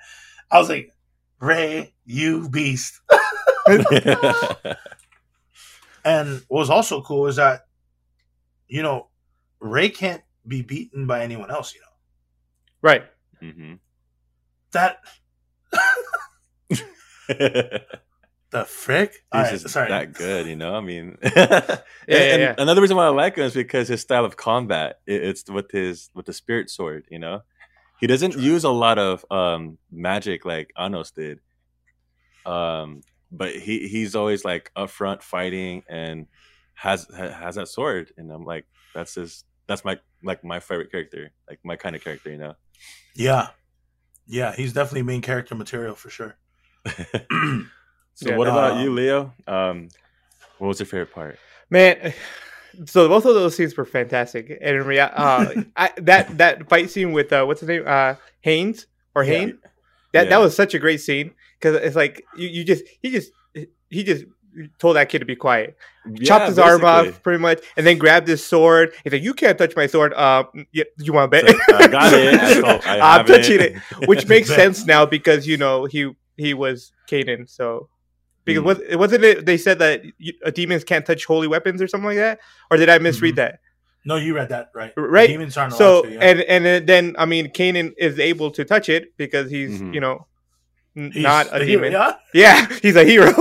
Speaker 2: I was like, Ray, you beast. <laughs> And what was also cool is that, you know, Ray can't be beaten by anyone else. You know
Speaker 4: Right.
Speaker 3: hmm
Speaker 2: that <laughs> the frick.
Speaker 3: He's
Speaker 2: All right,
Speaker 3: just
Speaker 2: sorry.
Speaker 3: that good, you know. I mean, <laughs>
Speaker 4: yeah,
Speaker 3: and
Speaker 4: yeah.
Speaker 3: another reason why I like him is because his style of combat. It, it's with his with the spirit sword. You know, he doesn't
Speaker 2: True.
Speaker 3: use a lot of um magic like Anos did. Um, but he he's always like upfront fighting and has has that sword, and I'm like, that's his. That's my like my favorite character, like my kind of character, you know.
Speaker 2: Yeah, yeah. He's definitely main character material for sure. <clears throat>
Speaker 3: So
Speaker 4: Yeah,
Speaker 3: what about
Speaker 2: um,
Speaker 3: you, Leo? Um, what was your favorite part?
Speaker 4: Man, so both of those scenes were fantastic, and in reality, uh, <laughs> I, that that fight scene with uh, what's his name, uh, Haynes or
Speaker 2: Yeah.
Speaker 4: Heine, that
Speaker 3: Yeah.
Speaker 4: that was such a great scene because it's like you, you just he just he just told that kid to be quiet, chopped
Speaker 3: Yeah,
Speaker 4: his arm off pretty much, and then grabbed his sword. He's like, "You can't touch my sword." Uh, yeah, you want to bet?
Speaker 3: Like, I got it. <laughs> I I
Speaker 4: I'm touching
Speaker 3: it.
Speaker 4: it, which makes <laughs> sense now because you know he he was Caden, so. Because
Speaker 3: Hmm.
Speaker 4: was, wasn't it? They said that you, demons can't touch holy weapons or something like that, or did I misread
Speaker 2: Mhm.
Speaker 4: that?
Speaker 2: No, you read that right.
Speaker 4: Right.
Speaker 2: Demons aren't
Speaker 4: So
Speaker 2: to, yeah.
Speaker 4: and and then I mean, Kanon is able to touch it because he's
Speaker 3: Mhm.
Speaker 4: you know n-
Speaker 2: He's
Speaker 4: not a
Speaker 2: the hero,
Speaker 4: demon.
Speaker 2: Yeah, <laughs>
Speaker 4: Yeah, he's a hero.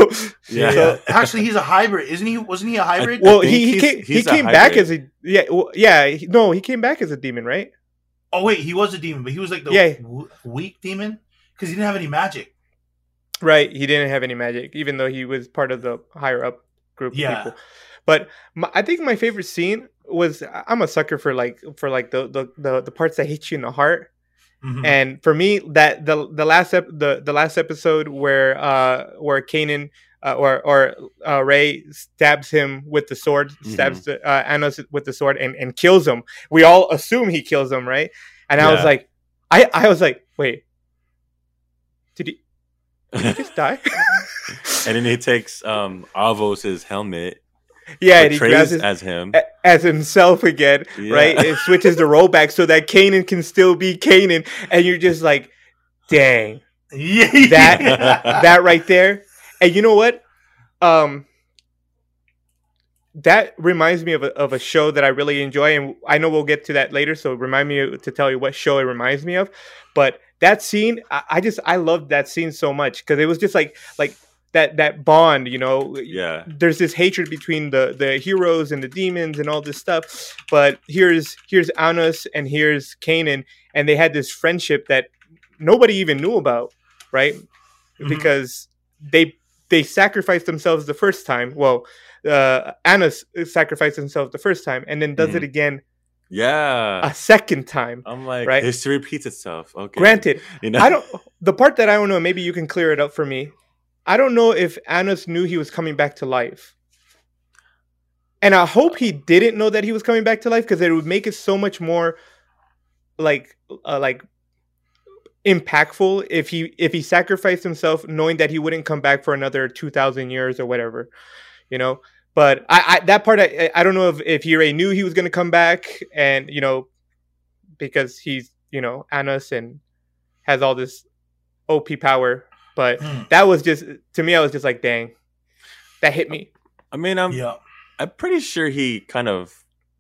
Speaker 3: Yeah.
Speaker 2: yeah. Actually, he's a hybrid, isn't he? Wasn't he a hybrid?
Speaker 4: well, he he came, he came back as a yeah well, yeah he, no he came back as a demon right
Speaker 2: oh wait, he was a demon, but he was like the
Speaker 4: Yeah.
Speaker 2: w- weak demon because he didn't have any magic.
Speaker 4: right he didn't have any magic even though he was part of the higher up group of
Speaker 2: Yeah.
Speaker 4: people but my, I think my favorite scene was I- I'm a sucker for like for like the the the, the parts that hit you in the heart
Speaker 2: Mhm.
Speaker 4: and for me that the the last ep- the the last episode where uh where Kanon uh, or or uh, Ray stabs him with the sword stabs the, uh, Anos with the sword and, and kills him. We all assume he kills him right? And I was like I I was like wait. Did he, did he just die? <laughs>
Speaker 3: And then he takes um Avos's helmet, <laughs>
Speaker 4: yeah and he grabs his,
Speaker 3: as him.
Speaker 4: as himself again
Speaker 3: Yeah.
Speaker 4: right it <laughs> switches the role back so that Kanon can still be Kanon and you're just like dang
Speaker 2: yeah,
Speaker 4: that <laughs> that right there. And you know what? Um that reminds me of a, of a show that I really enjoy, and I know we'll get to that later. So remind me to tell you what show it reminds me of. But that scene, I, I just I loved that scene so much because it was just like like that that bond you know
Speaker 3: Yeah.
Speaker 4: there's this hatred between the the heroes and the demons and all this stuff but here's here's Anos and here's Kanon and they had this friendship that nobody even knew about right
Speaker 2: Mhm.
Speaker 4: because they they sacrificed themselves the first time well uh Anos sacrificed himself the first time and then does it
Speaker 3: Mhm.
Speaker 4: again
Speaker 3: Yeah.
Speaker 4: a second time
Speaker 3: I'm like,
Speaker 4: right?
Speaker 3: history repeats itself. Okay.
Speaker 4: granted
Speaker 3: you know,
Speaker 4: I don't. The part that I don't know, maybe you can clear it up for me. I don't know if Anos knew he was coming back to life, and I hope he didn't know that he was coming back to life because it would make it so much more like uh, like impactful if he if he sacrificed himself knowing that he wouldn't come back for another 2000 years or whatever you know? But i, I that part I, I don't know if, if already knew he was going to come back and you know because he's you know Anos and has all this op power but
Speaker 2: Mm.
Speaker 4: that was just to me i was just like dang that hit me
Speaker 3: I mean, I'm
Speaker 2: yeah.
Speaker 3: I'm pretty sure he kind of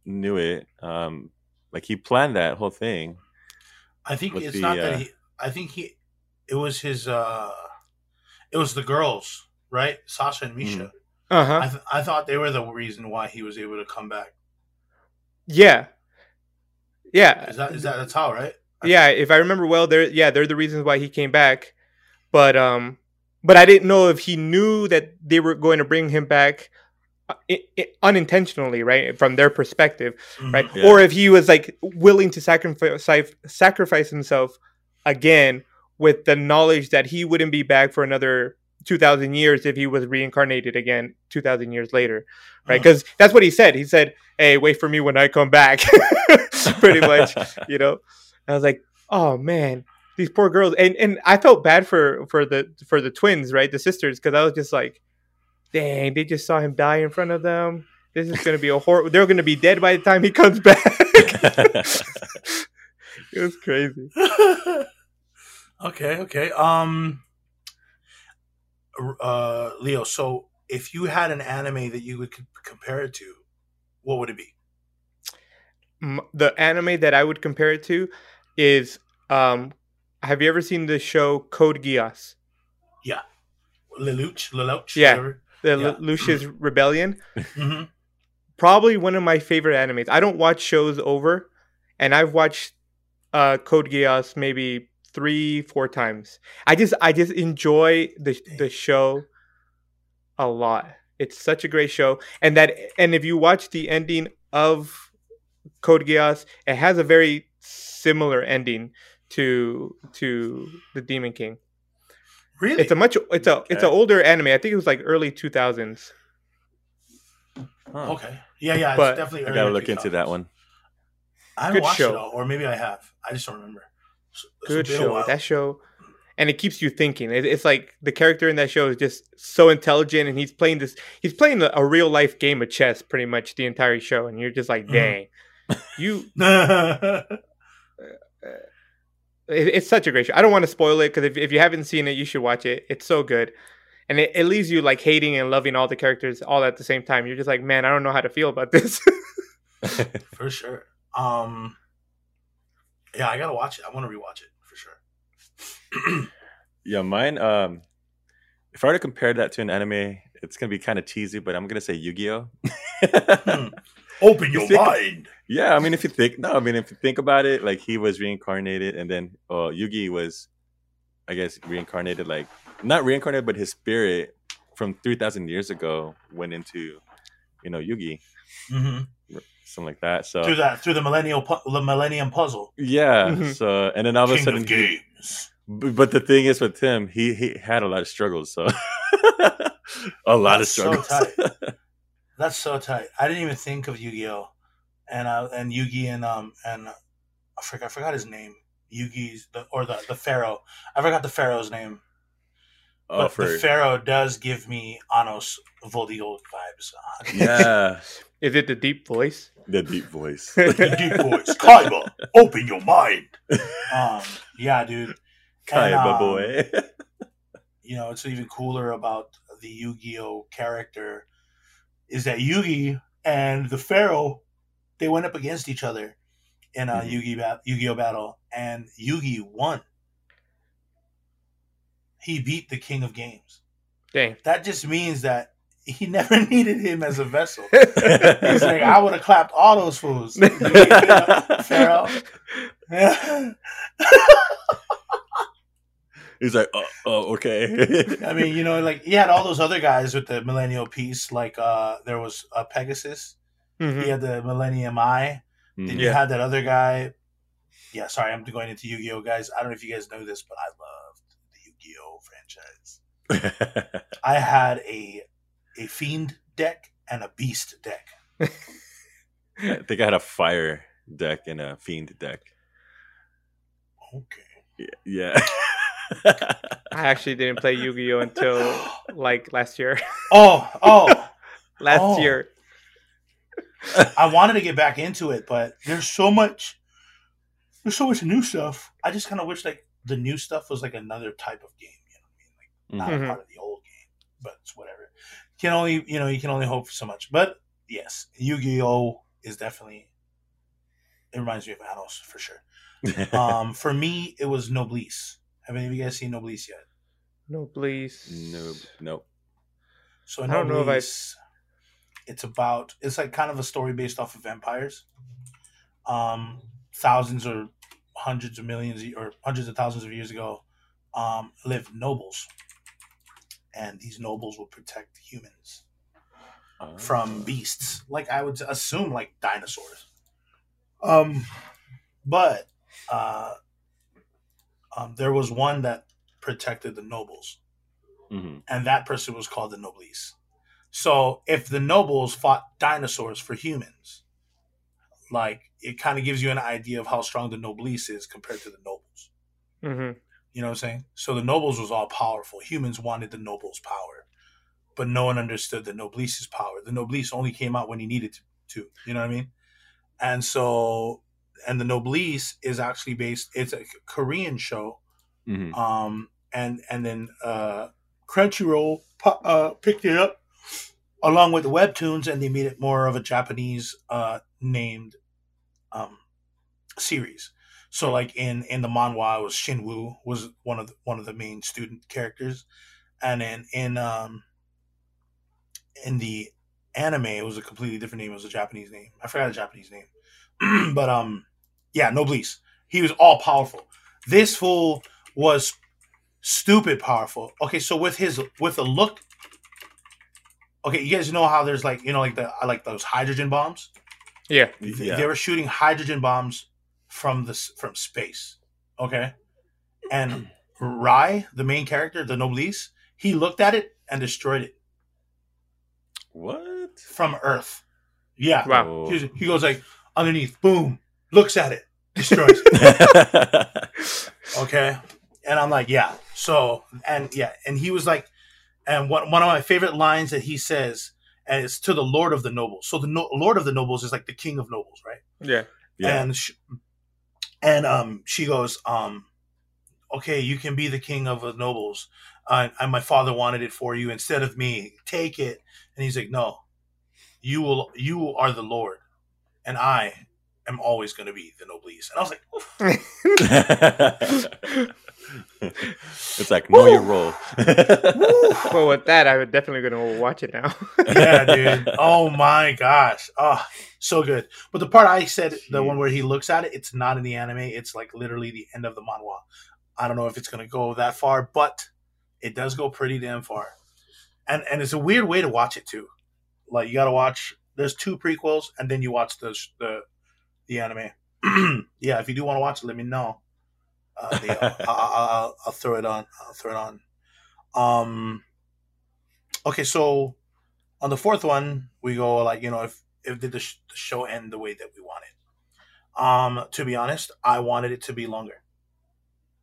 Speaker 3: knew it. Um, like he planned that whole thing.
Speaker 2: I think it's
Speaker 3: the,
Speaker 2: not
Speaker 3: uh,
Speaker 2: that he. I think he. It was his. uh It was the girls, right? Sasha and Misha.
Speaker 4: uh-huh
Speaker 2: I th- I thought they were the reason why he was able to come back.
Speaker 4: yeah yeah
Speaker 2: Is that is that that's how right?
Speaker 4: yeah if i remember well they're yeah they're the reasons why he came back but um but i didn't know if he knew that they were going to bring him back uh, unintentionally right from their perspective
Speaker 2: Mhm.
Speaker 4: right?
Speaker 3: Yeah.
Speaker 4: or if he was like willing to sacrifice sacrifice himself again with the knowledge that he wouldn't be back for another 2000 years if he was reincarnated again 2000 years later right? Because that's what he said. He said hey wait for me when i come back. <laughs> Pretty much <laughs> you know? I was like oh man these poor girls and and i felt bad for for the for the twins right the sisters because i was just like dang they just saw him die in front of them this is gonna be a horror they're gonna be dead by the time he comes back <laughs> it was crazy <laughs>
Speaker 2: okay, okay. Um, uh, Leo. So, if you had an anime that you would compare it to, what would it be?
Speaker 4: The anime that i would compare it to is um have you ever seen the show code geass Yeah,
Speaker 2: Lelouch, Lelouch.
Speaker 4: Yeah.
Speaker 2: whatever.
Speaker 4: the
Speaker 2: Yeah.
Speaker 4: Lucius <clears throat> rebellion
Speaker 2: Mhm.
Speaker 4: probably one of my favorite animes. I don't watch shows over, and I've watched uh, Code Geass maybe three, four times. I just I just enjoy the the show a lot. It's such a great show, and that and if you watch the ending of Code Geass, it has a very similar ending to to the Demon King.
Speaker 2: Really?
Speaker 4: It's a much it's a it's an older anime. I think it was like early two thousands.
Speaker 3: Huh.
Speaker 2: okay. Yeah, yeah. It's
Speaker 4: But-
Speaker 2: definitely.
Speaker 3: I gotta
Speaker 2: early
Speaker 3: look into that one.
Speaker 2: I haven't
Speaker 4: Good
Speaker 2: watched
Speaker 4: show.
Speaker 2: it all, or maybe I have. I just don't remember. It's- it's
Speaker 4: good show. That show, and it keeps you thinking. It, it's like the character in that show is just so intelligent, and he's playing this. He's playing a, a real life game of chess, pretty much the entire show, and you're just like,
Speaker 2: Mhm.
Speaker 4: dang, <laughs> you. It, <laughs> it's such a great show. I don't want to spoil it because if if you haven't seen it, you should watch it. It's so good. And it, it leaves you like hating and loving all the characters all at the same time. You're just like, man, I don't know how to feel about this. <laughs> <laughs>
Speaker 2: for sure. Um, yeah, I gotta watch it. I want to rewatch it for sure. <clears throat>
Speaker 3: yeah, mine. Um, if I were to compare that to an anime, it's gonna be kind of cheesy, but I'm gonna say Yu-Gi-Oh. <laughs>
Speaker 2: Hmm. Open your
Speaker 3: Think-
Speaker 2: mind.
Speaker 3: Yeah, I mean, if you think no, I mean, if you think about it, like he was reincarnated, and then uh, Yugi was, I guess, reincarnated. Like not reincarnated, but his spirit from three thousand years ago went into, you know, Yugi,
Speaker 2: hmm
Speaker 3: something like that. So
Speaker 2: Through that, through the millennial, pu- the Millennium Puzzle.
Speaker 3: yeah,
Speaker 4: Mhm.
Speaker 3: so and then all of a sudden,
Speaker 2: of games.
Speaker 3: b- but the thing is with him, he he had a lot of struggles. So <laughs> a lot
Speaker 2: That's
Speaker 3: of
Speaker 2: so
Speaker 3: struggles. <laughs>
Speaker 2: That's so tight. I didn't even think of Yu-Gi-Oh, and uh, and Yugi and um and I forgot I forgot his name. Yugi's the or the the Pharaoh. I forgot the Pharaoh's name.
Speaker 3: oh,
Speaker 2: But
Speaker 3: for
Speaker 2: the Pharaoh does give me Anos Voldigoad vibes. <laughs>
Speaker 3: yeah,
Speaker 4: is it the deep voice?
Speaker 3: the deep voice. <laughs>
Speaker 2: the <laughs> deep voice. Kaiba, open your mind. Um, yeah, dude. And,
Speaker 3: Kaiba
Speaker 2: um,
Speaker 3: boy.
Speaker 2: you know, it's even cooler about the Yu-Gi-Oh character is that Yugi and the Pharaoh they went up against each other in a
Speaker 3: Mhm.
Speaker 2: Yugi ba- Yu-Gi-Oh battle, and Yugi won. He beat the King of Games.
Speaker 4: Dang.
Speaker 2: That just means that he <laughs> never needed him as a vessel. <laughs> He's like, I would have clapped all those fools. <laughs> Pharaoh.
Speaker 3: He's like, oh, oh okay.
Speaker 2: I mean, you know, like he had all those other guys with the Millennial Piece. Like uh there was a Pegasus.
Speaker 4: Mhm.
Speaker 2: He had the Millennium Eye. Then
Speaker 3: Mm.
Speaker 2: you
Speaker 4: Yeah.
Speaker 2: had that other guy. Yeah, sorry, I'm going into Yu-Gi-Oh, guys. I don't know if you guys know this, but I loved the Yu-Gi-Oh franchise. <laughs> I had a a fiend deck and a beast deck.
Speaker 3: I think I had a fire deck and a fiend deck.
Speaker 2: Okay.
Speaker 3: Y- Yeah. <laughs>
Speaker 4: I actually didn't play Yu-Gi-Oh until <gasps> like last year.
Speaker 2: Oh, oh. <laughs>
Speaker 4: last
Speaker 2: Oh.
Speaker 4: year.
Speaker 2: I wanted to get back into it, but there's so much there's so much new stuff. I just kind of wish like the new stuff was like another type of game, you know what I mean? Like not
Speaker 4: Mhm.
Speaker 2: a part of the old game, but it's whatever. Can only, you know, you can only hope for so much. But yes, Yu-Gi-Oh is definitely it reminds me of Anos for sure. <laughs> Um for me it was Noblesse. Have any of you guys seen Noblesse yet?
Speaker 4: Noblesse.
Speaker 3: no, no.
Speaker 2: So
Speaker 4: I don't know if I-
Speaker 2: Noblesse, it's about it's like kind of a story based off of vampires. Um, thousands or hundreds of millions or hundreds of thousands of years ago, um, lived nobles, and these nobles would protect humans from
Speaker 3: Oh.
Speaker 2: beasts, like I would assume, like dinosaurs. Um, but uh, um, there was one that protected the nobles
Speaker 3: Mhm.
Speaker 2: and that person was called the noblesse. So if the nobles fought dinosaurs for humans, like it kind of gives you an idea of how strong the noblesse is compared to the nobles.
Speaker 4: hmm
Speaker 2: You know what I'm saying? So the nobles was all powerful. Humans wanted the nobles' power, but no one understood the noblesse's power. The noblesse only came out when he needed to, to. You know what I mean? And so, and the noblesse is actually based. It's a Korean show
Speaker 3: Mhm.
Speaker 2: um, and and then uh, Crunchyroll uh, picked it up along with webtoons, and they made it more of a Japanese uh, named um, series. So, like in in the manhwa, was Shinwoo was one of the, one of the main student characters, and then in um, in the anime, it was a completely different name. It was a Japanese name. I forgot the Japanese name, <clears throat> but um, yeah, Noblesse. He was all powerful. This fool was stupid powerful. Okay, so with his with a look, okay, you guys know how there's like you know like the uh, like those hydrogen bombs.
Speaker 4: Yeah.
Speaker 3: Yeah.
Speaker 2: They were shooting hydrogen bombs from this from space. Okay, and Rai, the main character, the Noblesse, he looked at it and destroyed it
Speaker 3: What?
Speaker 2: from Earth. Yeah,
Speaker 4: Wow.
Speaker 2: He, he goes like underneath, boom, looks at it, destroys it. <laughs> Okay. And I'm like, yeah. So, and yeah. And he was like, and one, one of my favorite lines that he says, and it's to the Lord of the Nobles. So the no, Lord of the Nobles is like the King of Nobles, right?
Speaker 4: Yeah.
Speaker 3: yeah.
Speaker 2: And she, and um, she goes, um, okay, you can be the King of the Nobles. Uh, and my father wanted it for you instead of me. Take it. And he's like, no, you will, you are the Lord, and I am always going to be the Noblesse. And I was like, <laughs> <laughs> <laughs>
Speaker 3: it's like know your role. <laughs>
Speaker 4: well, with that, I'm definitely gonna watch it now. <laughs>
Speaker 2: yeah, dude. Oh my gosh. Oh, so good. But the part I said, the one where he looks at it, it's not in the anime. It's like literally the end of the manhwa. I don't know if it's gonna go that far, but it does go pretty damn far. And and it's a weird way to watch it too. Like you gotta watch. There's two prequels, and then you watch the the the anime. <clears throat> yeah, if you do want to watch it, let me know. Uh, they- I'll, I'll, I'll, I'll throw it on. I'll throw it on. Um. Okay, so on the fourth one, we go like you know if if did the, sh- the show end the way that we wanted. Um, to be honest, I wanted it to be longer.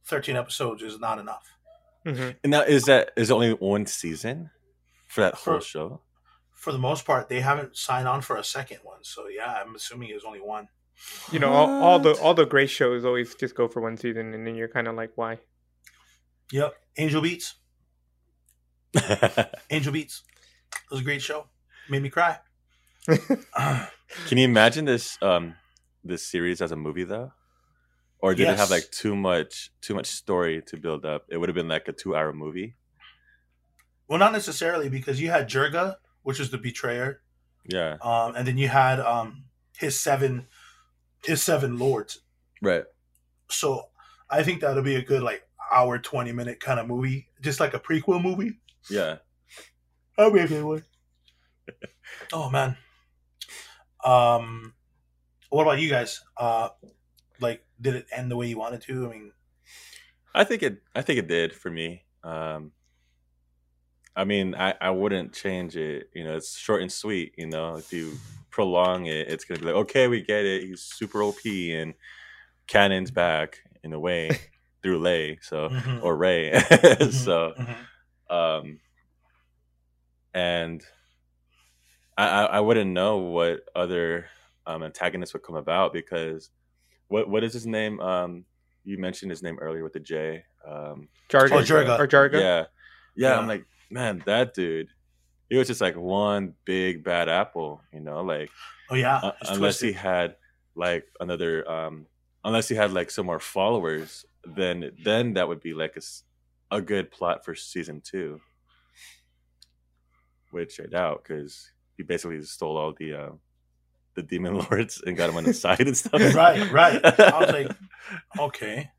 Speaker 2: Thirteen episodes is not enough.
Speaker 4: hmm
Speaker 3: And now is that is it only one season for that whole
Speaker 2: For-
Speaker 3: show?
Speaker 2: For the most part, they haven't signed on for a second one, so yeah, I'm assuming it was only one.
Speaker 4: You know, all, all the all the great shows always just go for one season, and then you're kind of like, why?
Speaker 2: Yep, Angel Beats, <laughs> Angel Beats, it was a great show. Made me cry. <laughs>
Speaker 3: Can you imagine this um this series as a movie though? Or did it have like too much too much story to build up? It would have been like a two hour movie.
Speaker 2: well, not necessarily because you had Jurga, which was the betrayer,
Speaker 3: Yeah.
Speaker 2: um, and then you had um, his seven, his seven lords.
Speaker 3: Right.
Speaker 2: So I think that'll be a good like hour twenty minute kind of movie, just like a prequel movie.
Speaker 3: Yeah.
Speaker 2: That'll be a good one. oh man. Um, what about you guys? Uh, like, did it end the way you wanted to? I mean,
Speaker 3: I think it. I think it did for me. Um, I mean, I, I wouldn't change it. You know, it's short and sweet. You know, if you prolong it, it's gonna be like, okay, we get it. He's super OP and Kanon's back in a way <laughs> through Lay. So
Speaker 2: mhm,
Speaker 3: or Ray. <laughs>
Speaker 2: mhm,
Speaker 3: so
Speaker 2: mhm.
Speaker 3: um, and I, I I wouldn't know what other um, antagonists would come about because what what is his name? Um, you mentioned his name earlier with the J. Um,
Speaker 4: Jarga.
Speaker 2: Oh, Jarga.
Speaker 4: Or Jarga.
Speaker 3: yeah, yeah. I'm like, man, that dude. He was just like one big bad apple, you know, like
Speaker 2: Oh yeah,
Speaker 3: uh, unless
Speaker 2: twisted.
Speaker 3: he had like another, um, unless he had like some more followers, then then that would be like a good plot for season two. Which I doubt because he basically stole all the uh, the demon <laughs> lords and got them on the side and stuff. <laughs>
Speaker 2: Right, right. I was like, <laughs> okay.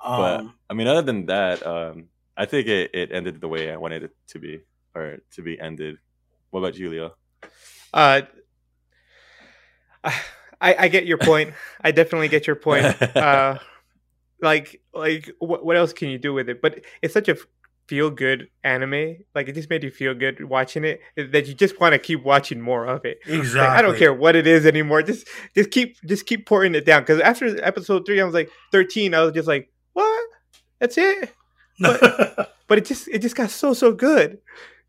Speaker 3: But-
Speaker 2: Um,
Speaker 3: I mean, other than that, um, I think it, it ended the way I wanted it to be, or to be ended. What about you, Leo?
Speaker 4: Uh, I I get your point. I definitely get your point. <laughs> Uh, like like what what else can you do with it? But it's such a feel good anime. Like it just made you feel good watching it that you just want to keep watching more of it.
Speaker 2: exactly.
Speaker 4: Like, I don't care what it is anymore. Just just keep just keep pouring it down. Because after episode three, I was like thirteen. I was just like, what? That's it. <laughs> But, But it just it just got so so good.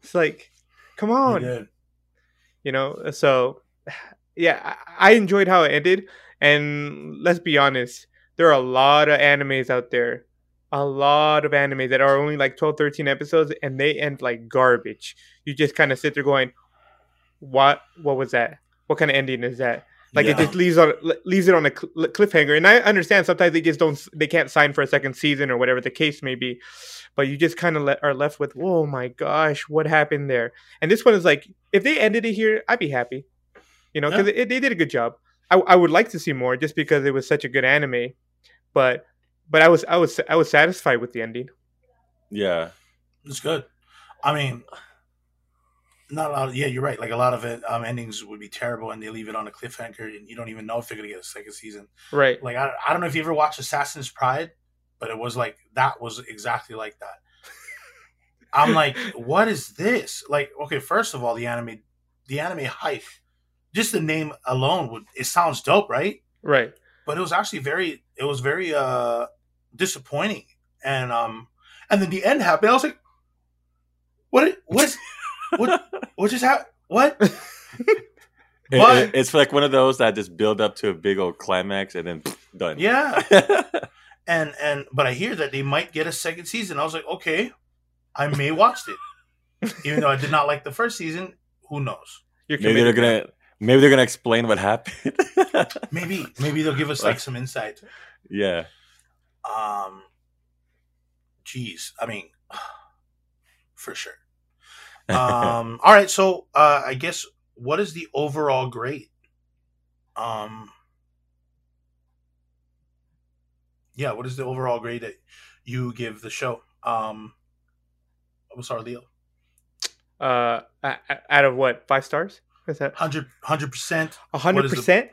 Speaker 4: It's like, come on, you know. So yeah, I, enjoyed how it ended. And let's be honest, there are a lot of animes out there. A lot of animes that are only like 12, 13 episodes and they end like garbage. You just kind of sit there going, What what was that? What kind of ending is that? Like it just leaves on leaves it on a cl- cliffhanger, and I understand sometimes they just don't they can't sign for a second season or whatever the case may be, but you just kind of le- are left with oh my gosh what happened there? And this one is like if they ended it here, I'd be happy, you know, because
Speaker 2: Yeah.
Speaker 4: they did a good job. I, I would like to see more just because it was such a good anime, but but I was I was I was satisfied with the ending.
Speaker 3: Yeah,
Speaker 2: It's good. I mean, not a lot. Of, yeah, you're right. Like a lot of it, um, endings would be terrible, and they leave it on a cliffhanger, and you don't even know if they're gonna get a second season.
Speaker 4: Right.
Speaker 2: Like I, I don't know if you ever watched Assassin's Pride, but it was like that was exactly like that. I'm like, <laughs> what is this? Like, okay, first of all, the anime, the anime hype, just the name alone would it sounds dope, right?
Speaker 4: Right.
Speaker 2: but it was actually very it was very uh disappointing and um and then the end happened i was like what what is what what just happened what? <laughs>
Speaker 3: It-
Speaker 2: But-
Speaker 3: it- it's like one of those that just build up to a big old climax and then done.
Speaker 2: yeah. <laughs> And and but i hear that they might get a second season. I was like okay i may watch it. Even though i did not like the first season who knows?
Speaker 4: You're
Speaker 3: maybe they're gonna maybe they're gonna explain what happened. <laughs>
Speaker 2: maybe maybe they'll give us like some insight.
Speaker 3: yeah.
Speaker 2: um jeez i mean <sighs> for sure um <laughs> all right so uh i guess what is the overall grade? Um yeah what is the overall grade that you give the show? Um i'm sorry leo
Speaker 4: Uh, out of what five stars? Is that
Speaker 2: 100 percent.
Speaker 4: A hundred percent?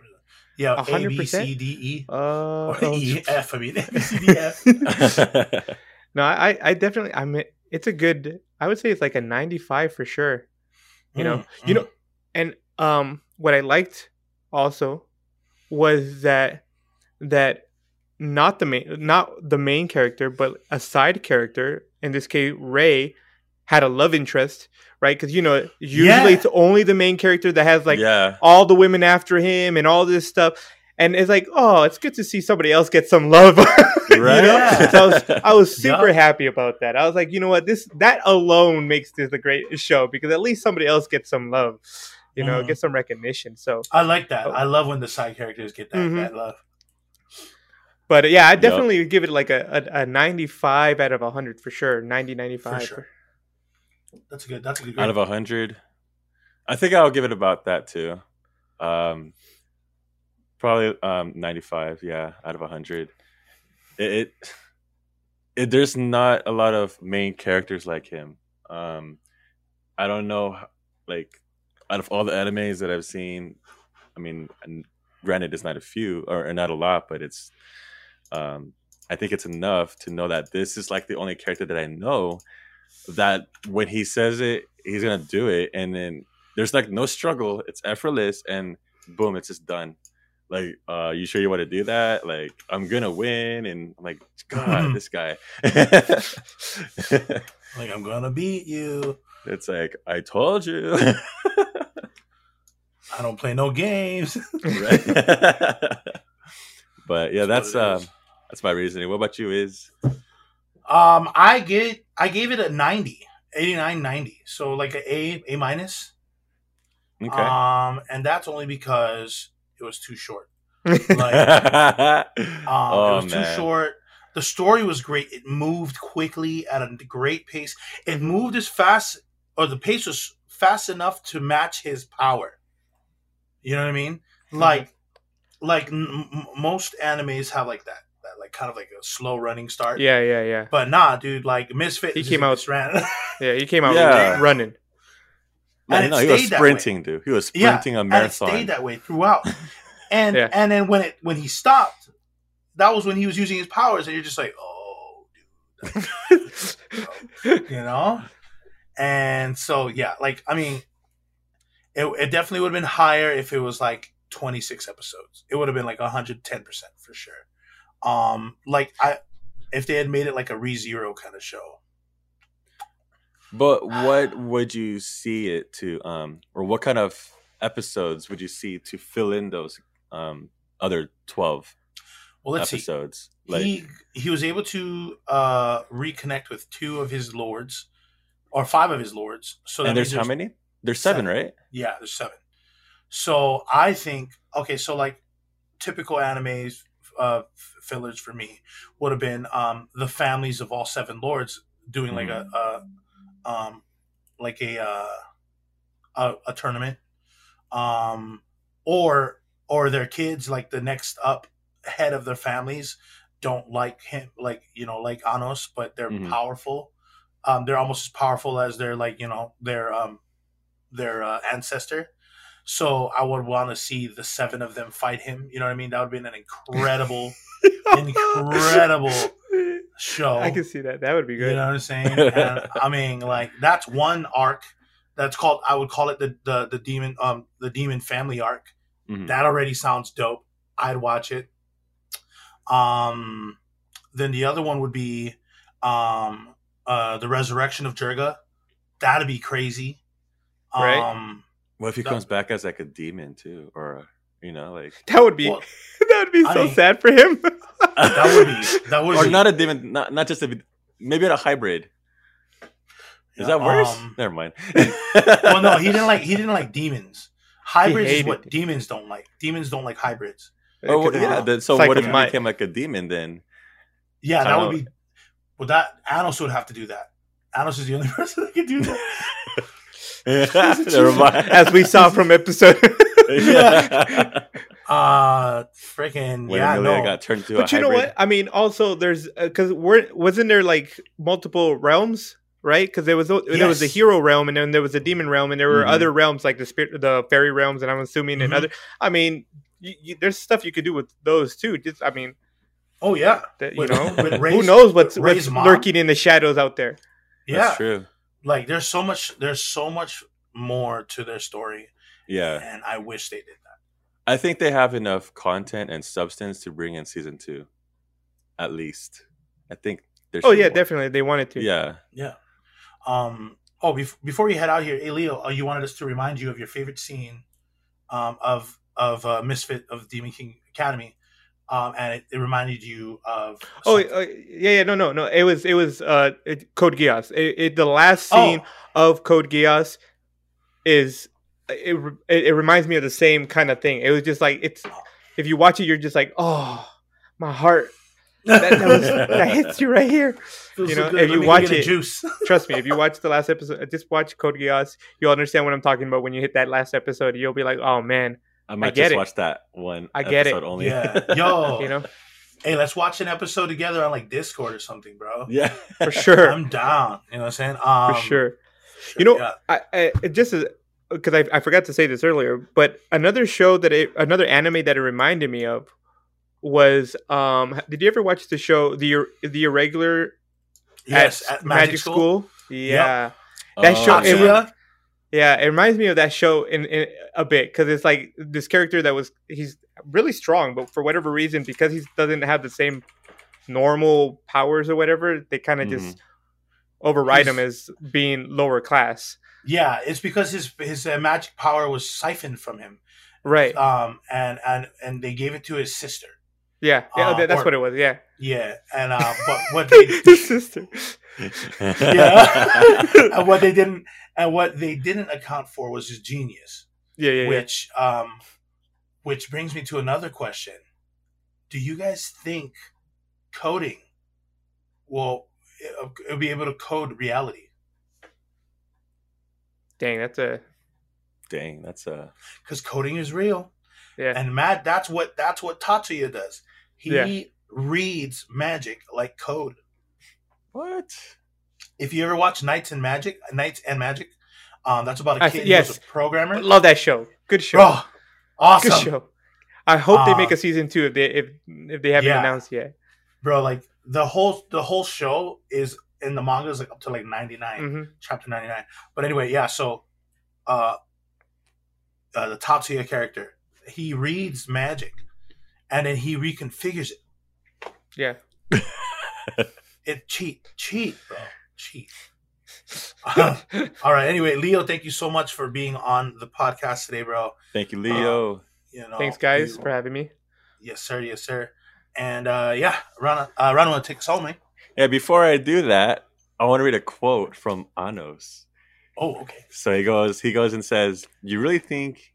Speaker 2: yeah
Speaker 4: A
Speaker 2: a
Speaker 4: hundred <laughs> <laughs>
Speaker 2: b c d e.
Speaker 4: Uh,
Speaker 2: or
Speaker 4: oh,
Speaker 2: e f i mean a b c d f.
Speaker 4: No, I, I definitely, I mean, it's a good. I would say it's like a ninety-five for sure. You know,
Speaker 2: Mm,
Speaker 4: you
Speaker 2: mm.
Speaker 4: know, and um, what I liked also was that that not the main, not the main character, but a side character. In this case, Ray had a love interest, right? Because you know, usually
Speaker 2: Yeah.
Speaker 4: it's only the main character that has like
Speaker 3: yeah.
Speaker 4: all the women after him and all this stuff. And it's like, oh, it's good to see somebody else get some love. <laughs> you
Speaker 3: Right.
Speaker 4: know?
Speaker 2: Yeah.
Speaker 4: So I was, I <laughs> was super
Speaker 2: Yeah.
Speaker 4: happy about that. I was like, you know what, this that alone makes this a great show because at least somebody else gets some love, you know,
Speaker 2: Mhm.
Speaker 4: get some recognition. So,
Speaker 2: i like that
Speaker 4: Oh.
Speaker 2: i love when the side characters get that,
Speaker 4: Mhm.
Speaker 2: that love
Speaker 4: but yeah, I definitely would give it like a, a, a 95 out of 100 for sure. 90, 95.
Speaker 2: sure. That's a good. That's a good.
Speaker 3: out of a hundred. I think I'll give it about that too. Um, probably um ninety five. Yeah, out of a hundred. It, it, it there's not a lot of main characters like him. Um, I don't know, like out of all the animes that I've seen, I mean, granted, it's not a few or, or not a lot, but it's. Um, I think it's enough to know that this is like the only character that I know that when he says it, he's gonna do it, and then there's like no struggle. It's effortless, and boom, it's just done. Like, uh, you sure you want to do that? Like, I'm gonna win, and I'm like, God, <laughs> this guy. <laughs>
Speaker 2: Like I'm gonna beat you.
Speaker 3: it's like I told you, <laughs>
Speaker 2: I don't play no games.
Speaker 3: right? but yeah,
Speaker 2: That's
Speaker 3: that's um, that's my reasoning. What about you? Is
Speaker 2: Um, I get I gave it a 90, 89, 90. So like a A, A minus.
Speaker 3: okay.
Speaker 2: Um, and that's only because it was too short. <laughs>
Speaker 3: um,
Speaker 2: Um,
Speaker 3: oh
Speaker 2: it was
Speaker 3: man,
Speaker 2: too short. The story was great. It moved quickly at a great pace. It moved as fast, or the pace was fast enough to match his power. You know what I mean?
Speaker 3: Mm-hmm.
Speaker 2: Like, like m- m- most animes have like that, that like kind of like a slow running start.
Speaker 4: yeah, yeah, yeah,
Speaker 2: But nah, dude, like Misfit,
Speaker 4: He came out-
Speaker 2: just ran. <laughs>
Speaker 4: yeah. He came out
Speaker 3: Yeah.
Speaker 4: running.
Speaker 3: Man,
Speaker 2: and
Speaker 3: no,
Speaker 2: it
Speaker 3: he was
Speaker 2: stayed that way.
Speaker 3: sprinting, dude. He was
Speaker 2: Yeah,
Speaker 3: sprinting a
Speaker 2: and it
Speaker 3: marathon.
Speaker 2: stayed that way throughout. <laughs> And
Speaker 4: Yeah.
Speaker 2: and then when it when he stopped, that was when he was using his powers, and you're just like, oh, dude, <laughs> you know. And so yeah, like I mean, it, it definitely would have been higher if it was like 26 episodes. It would have been like 110 percent for sure. Um, like I, if they had made it like a re zero kind of show,
Speaker 3: But what would you see it to, um, or what kind of episodes would you see to fill in those um, other twelve
Speaker 2: well, let's see.
Speaker 3: episodes? Like,
Speaker 2: he he was able to uh reconnect with two of his lords or five of his lords so
Speaker 3: and there's
Speaker 2: means
Speaker 3: how many? There's seven,
Speaker 2: Seven.
Speaker 3: right?
Speaker 2: yeah there's seven so i think okay so like typical animes uh fillers for me would have been um the families of all seven lords doing like a, a um like a uh a, a tournament. Um or or their kids like the next up head of their families don't like him like you know like anos but they're
Speaker 3: Mhm.
Speaker 2: powerful. Um they're almost as powerful as their like you know their um their uh, ancestor. So i would want to see the seven of them fight him you know what i mean? That would have been an incredible <laughs> incredible show
Speaker 4: I can see that. That would be good.
Speaker 2: you know what I'm saying? And <laughs> I mean, like that's one arc. That's called. I would call it the the the demon um the demon family arc.
Speaker 3: Mhm.
Speaker 2: That already sounds dope. I'd watch it. Um, then the other one would be um uh the resurrection of Jurga. That'd be crazy.
Speaker 4: Right.
Speaker 2: Um,
Speaker 3: What if he
Speaker 2: That-
Speaker 3: comes back as like a demon too, or you know, like
Speaker 4: That would be
Speaker 2: well, <laughs>
Speaker 4: that would be
Speaker 2: I
Speaker 4: so
Speaker 2: mean-
Speaker 4: sad for him. <laughs>
Speaker 2: that would be that would
Speaker 3: or
Speaker 2: be
Speaker 3: not a demon, not not just a maybe a hybrid. Is that worse?
Speaker 2: Um,
Speaker 3: Never mind. <laughs>
Speaker 2: well, no, he didn't like he didn't like demons. Hybrids is what
Speaker 4: it.
Speaker 2: demons don't like. Demons don't like hybrids.
Speaker 3: Oh, well, yeah. Then, so
Speaker 4: it's
Speaker 3: what if
Speaker 4: a
Speaker 3: he became like a demon then?
Speaker 2: Yeah, that would be. Well, that Anos would have to do that. Anos is the only <laughs> person that can do that. <laughs>
Speaker 3: Never mind.
Speaker 4: As we saw from episode.
Speaker 3: yeah.
Speaker 2: Uh, freaking
Speaker 3: when
Speaker 2: yeah,
Speaker 3: Emilia
Speaker 2: no.
Speaker 3: got turned into
Speaker 4: but
Speaker 3: a
Speaker 4: you know what? I mean, also there's because we're wasn't there like multiple realms, right? Because there was a- there was a hero realm and then there was a demon realm and there were
Speaker 3: Mhm.
Speaker 4: other realms like the spirit, the fairy realms, and I'm assuming and
Speaker 2: Mhm.
Speaker 4: other. I mean, you, you, there's stuff you could do with those too. Just I mean,
Speaker 2: Oh yeah,
Speaker 4: that, you
Speaker 2: With-
Speaker 4: know,
Speaker 2: with
Speaker 4: who knows what's,
Speaker 2: Ray's
Speaker 4: what's
Speaker 2: mom.
Speaker 4: lurking in the shadows out there?
Speaker 2: yeah.
Speaker 3: That's true.
Speaker 2: Like there's so much. There's so much more to their story,
Speaker 3: Yeah.
Speaker 2: and I wish they did that.
Speaker 3: I think they have enough content and substance to bring in season two. At least. I think there's
Speaker 4: Oh yeah, definitely they wanted to.
Speaker 3: Yeah.
Speaker 2: Yeah. Um. Oh, bef- before we head out here, hey Leo, uh, you wanted us to remind you of your favorite scene, um, of of uh, Misfit of Demon King Academy, um, and it, it reminded you of.
Speaker 4: Oh uh, yeah, yeah, no, no, no. It was it was uh it, Code Geass. It, it, the last
Speaker 2: Oh.
Speaker 4: scene of Code Geass is it, it. It reminds me of the same kind of thing. It was just like it's if you watch it, you're just like, oh, my heart that, that, was, <laughs> that hits you right here.
Speaker 2: Feels
Speaker 4: you
Speaker 2: so
Speaker 4: know,
Speaker 2: good.
Speaker 4: if
Speaker 2: Let
Speaker 4: you watch it-
Speaker 2: juice. <laughs>
Speaker 4: Trust me, if you watch the last episode, just watch Code Geass, you'll understand what I'm talking about when you hit that last episode. You'll be like, oh man,
Speaker 3: I might
Speaker 4: get
Speaker 3: just
Speaker 4: it.
Speaker 3: watch that one
Speaker 4: I get it.
Speaker 3: only.
Speaker 2: yeah, <laughs> yo,
Speaker 4: you know,
Speaker 2: hey, let's watch an episode together on like Discord or something, bro.
Speaker 3: yeah.
Speaker 4: for sure.
Speaker 2: I'm down. You know what I'm saying? Um,
Speaker 4: for sure. You know,
Speaker 2: yeah.
Speaker 4: I, I it just because I, I forgot to say this earlier, but another show that it, another anime that it reminded me of was um. Did you ever watch the show the the irregular
Speaker 2: yes, at Magic, School.
Speaker 4: Yeah, That
Speaker 3: Oh,
Speaker 4: show- it
Speaker 3: yeah.
Speaker 4: yeah. It reminds me of that show in, in a bit because it's like this character that was he's really strong, but for whatever reason, because he doesn't have the same normal powers or whatever, they kind of just override him as being lower class.
Speaker 2: Yeah, it's because his his uh, magic power was siphoned from him.
Speaker 4: Right.
Speaker 2: Um, and and and they gave it to his sister.
Speaker 4: Yeah. Yeah.
Speaker 2: uh,
Speaker 4: that's
Speaker 2: or-
Speaker 4: what it was. Yeah.
Speaker 2: Yeah, and uh, but <laughs> what they
Speaker 4: His sister. <laughs>
Speaker 2: yeah, and what they didn't and what they didn't account for was his genius,
Speaker 4: Yeah. Yeah. yeah.
Speaker 2: which um, which brings me to another question: Do you guys think coding will it'll be able to code reality?
Speaker 4: Dang. That's a.
Speaker 3: Dang, that's a
Speaker 2: Because coding is real.
Speaker 4: Yeah.
Speaker 2: And Matt, that's what that's what Tatsuya does. He
Speaker 4: Yeah.
Speaker 2: reads magic like code.
Speaker 3: what?
Speaker 2: If you ever watch Knights and Magic, Knights and Magic, um, that's about a kid
Speaker 4: th-
Speaker 2: who's a programmer.
Speaker 4: Love that show. Good show.
Speaker 2: Bro, awesome,
Speaker 4: Good show. I hope they
Speaker 2: Uh,
Speaker 4: make a season two if they if if they haven't
Speaker 2: Yeah.
Speaker 4: announced yet.
Speaker 2: bro. Like the whole the whole show is in the manga is like up to like ninety
Speaker 4: hmm
Speaker 2: chapter ninety nine. But anyway, yeah. So, uh, uh, the Tatsuya character, he reads magic, and then he reconfigures it.
Speaker 4: Yeah. <laughs>
Speaker 2: It cheat, cheat, bro, cheat. Uh, <laughs> all right. Anyway, Leo, thank you so much for being on the podcast today, bro.
Speaker 3: Thank you, Leo.
Speaker 2: You know,
Speaker 4: Thanks, guys,
Speaker 2: you-
Speaker 4: for having me.
Speaker 2: yes, sir, yes, sir. And uh, yeah, Rana, uh, Rana, want take us home, man?
Speaker 3: Yeah, before I do that, I want to read a quote from Anos.
Speaker 2: Oh, okay.
Speaker 3: So he goes, he goes and says, "You really think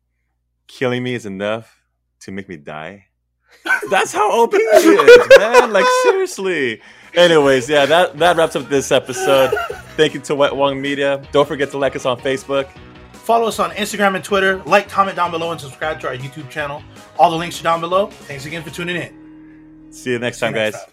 Speaker 3: killing me is enough to make me die?" <laughs> That's how OP he is, <laughs> man. Like seriously. Anyways, yeah, that that wraps up this episode. Thank you to White Wong Media. Don't forget to like us on Facebook.
Speaker 2: Follow us on Instagram and Twitter. Like, comment down below, and subscribe to our YouTube channel. All the links are down below. Thanks again for tuning in.
Speaker 3: See you next
Speaker 2: See you
Speaker 3: time,
Speaker 2: next
Speaker 3: guys.
Speaker 2: time.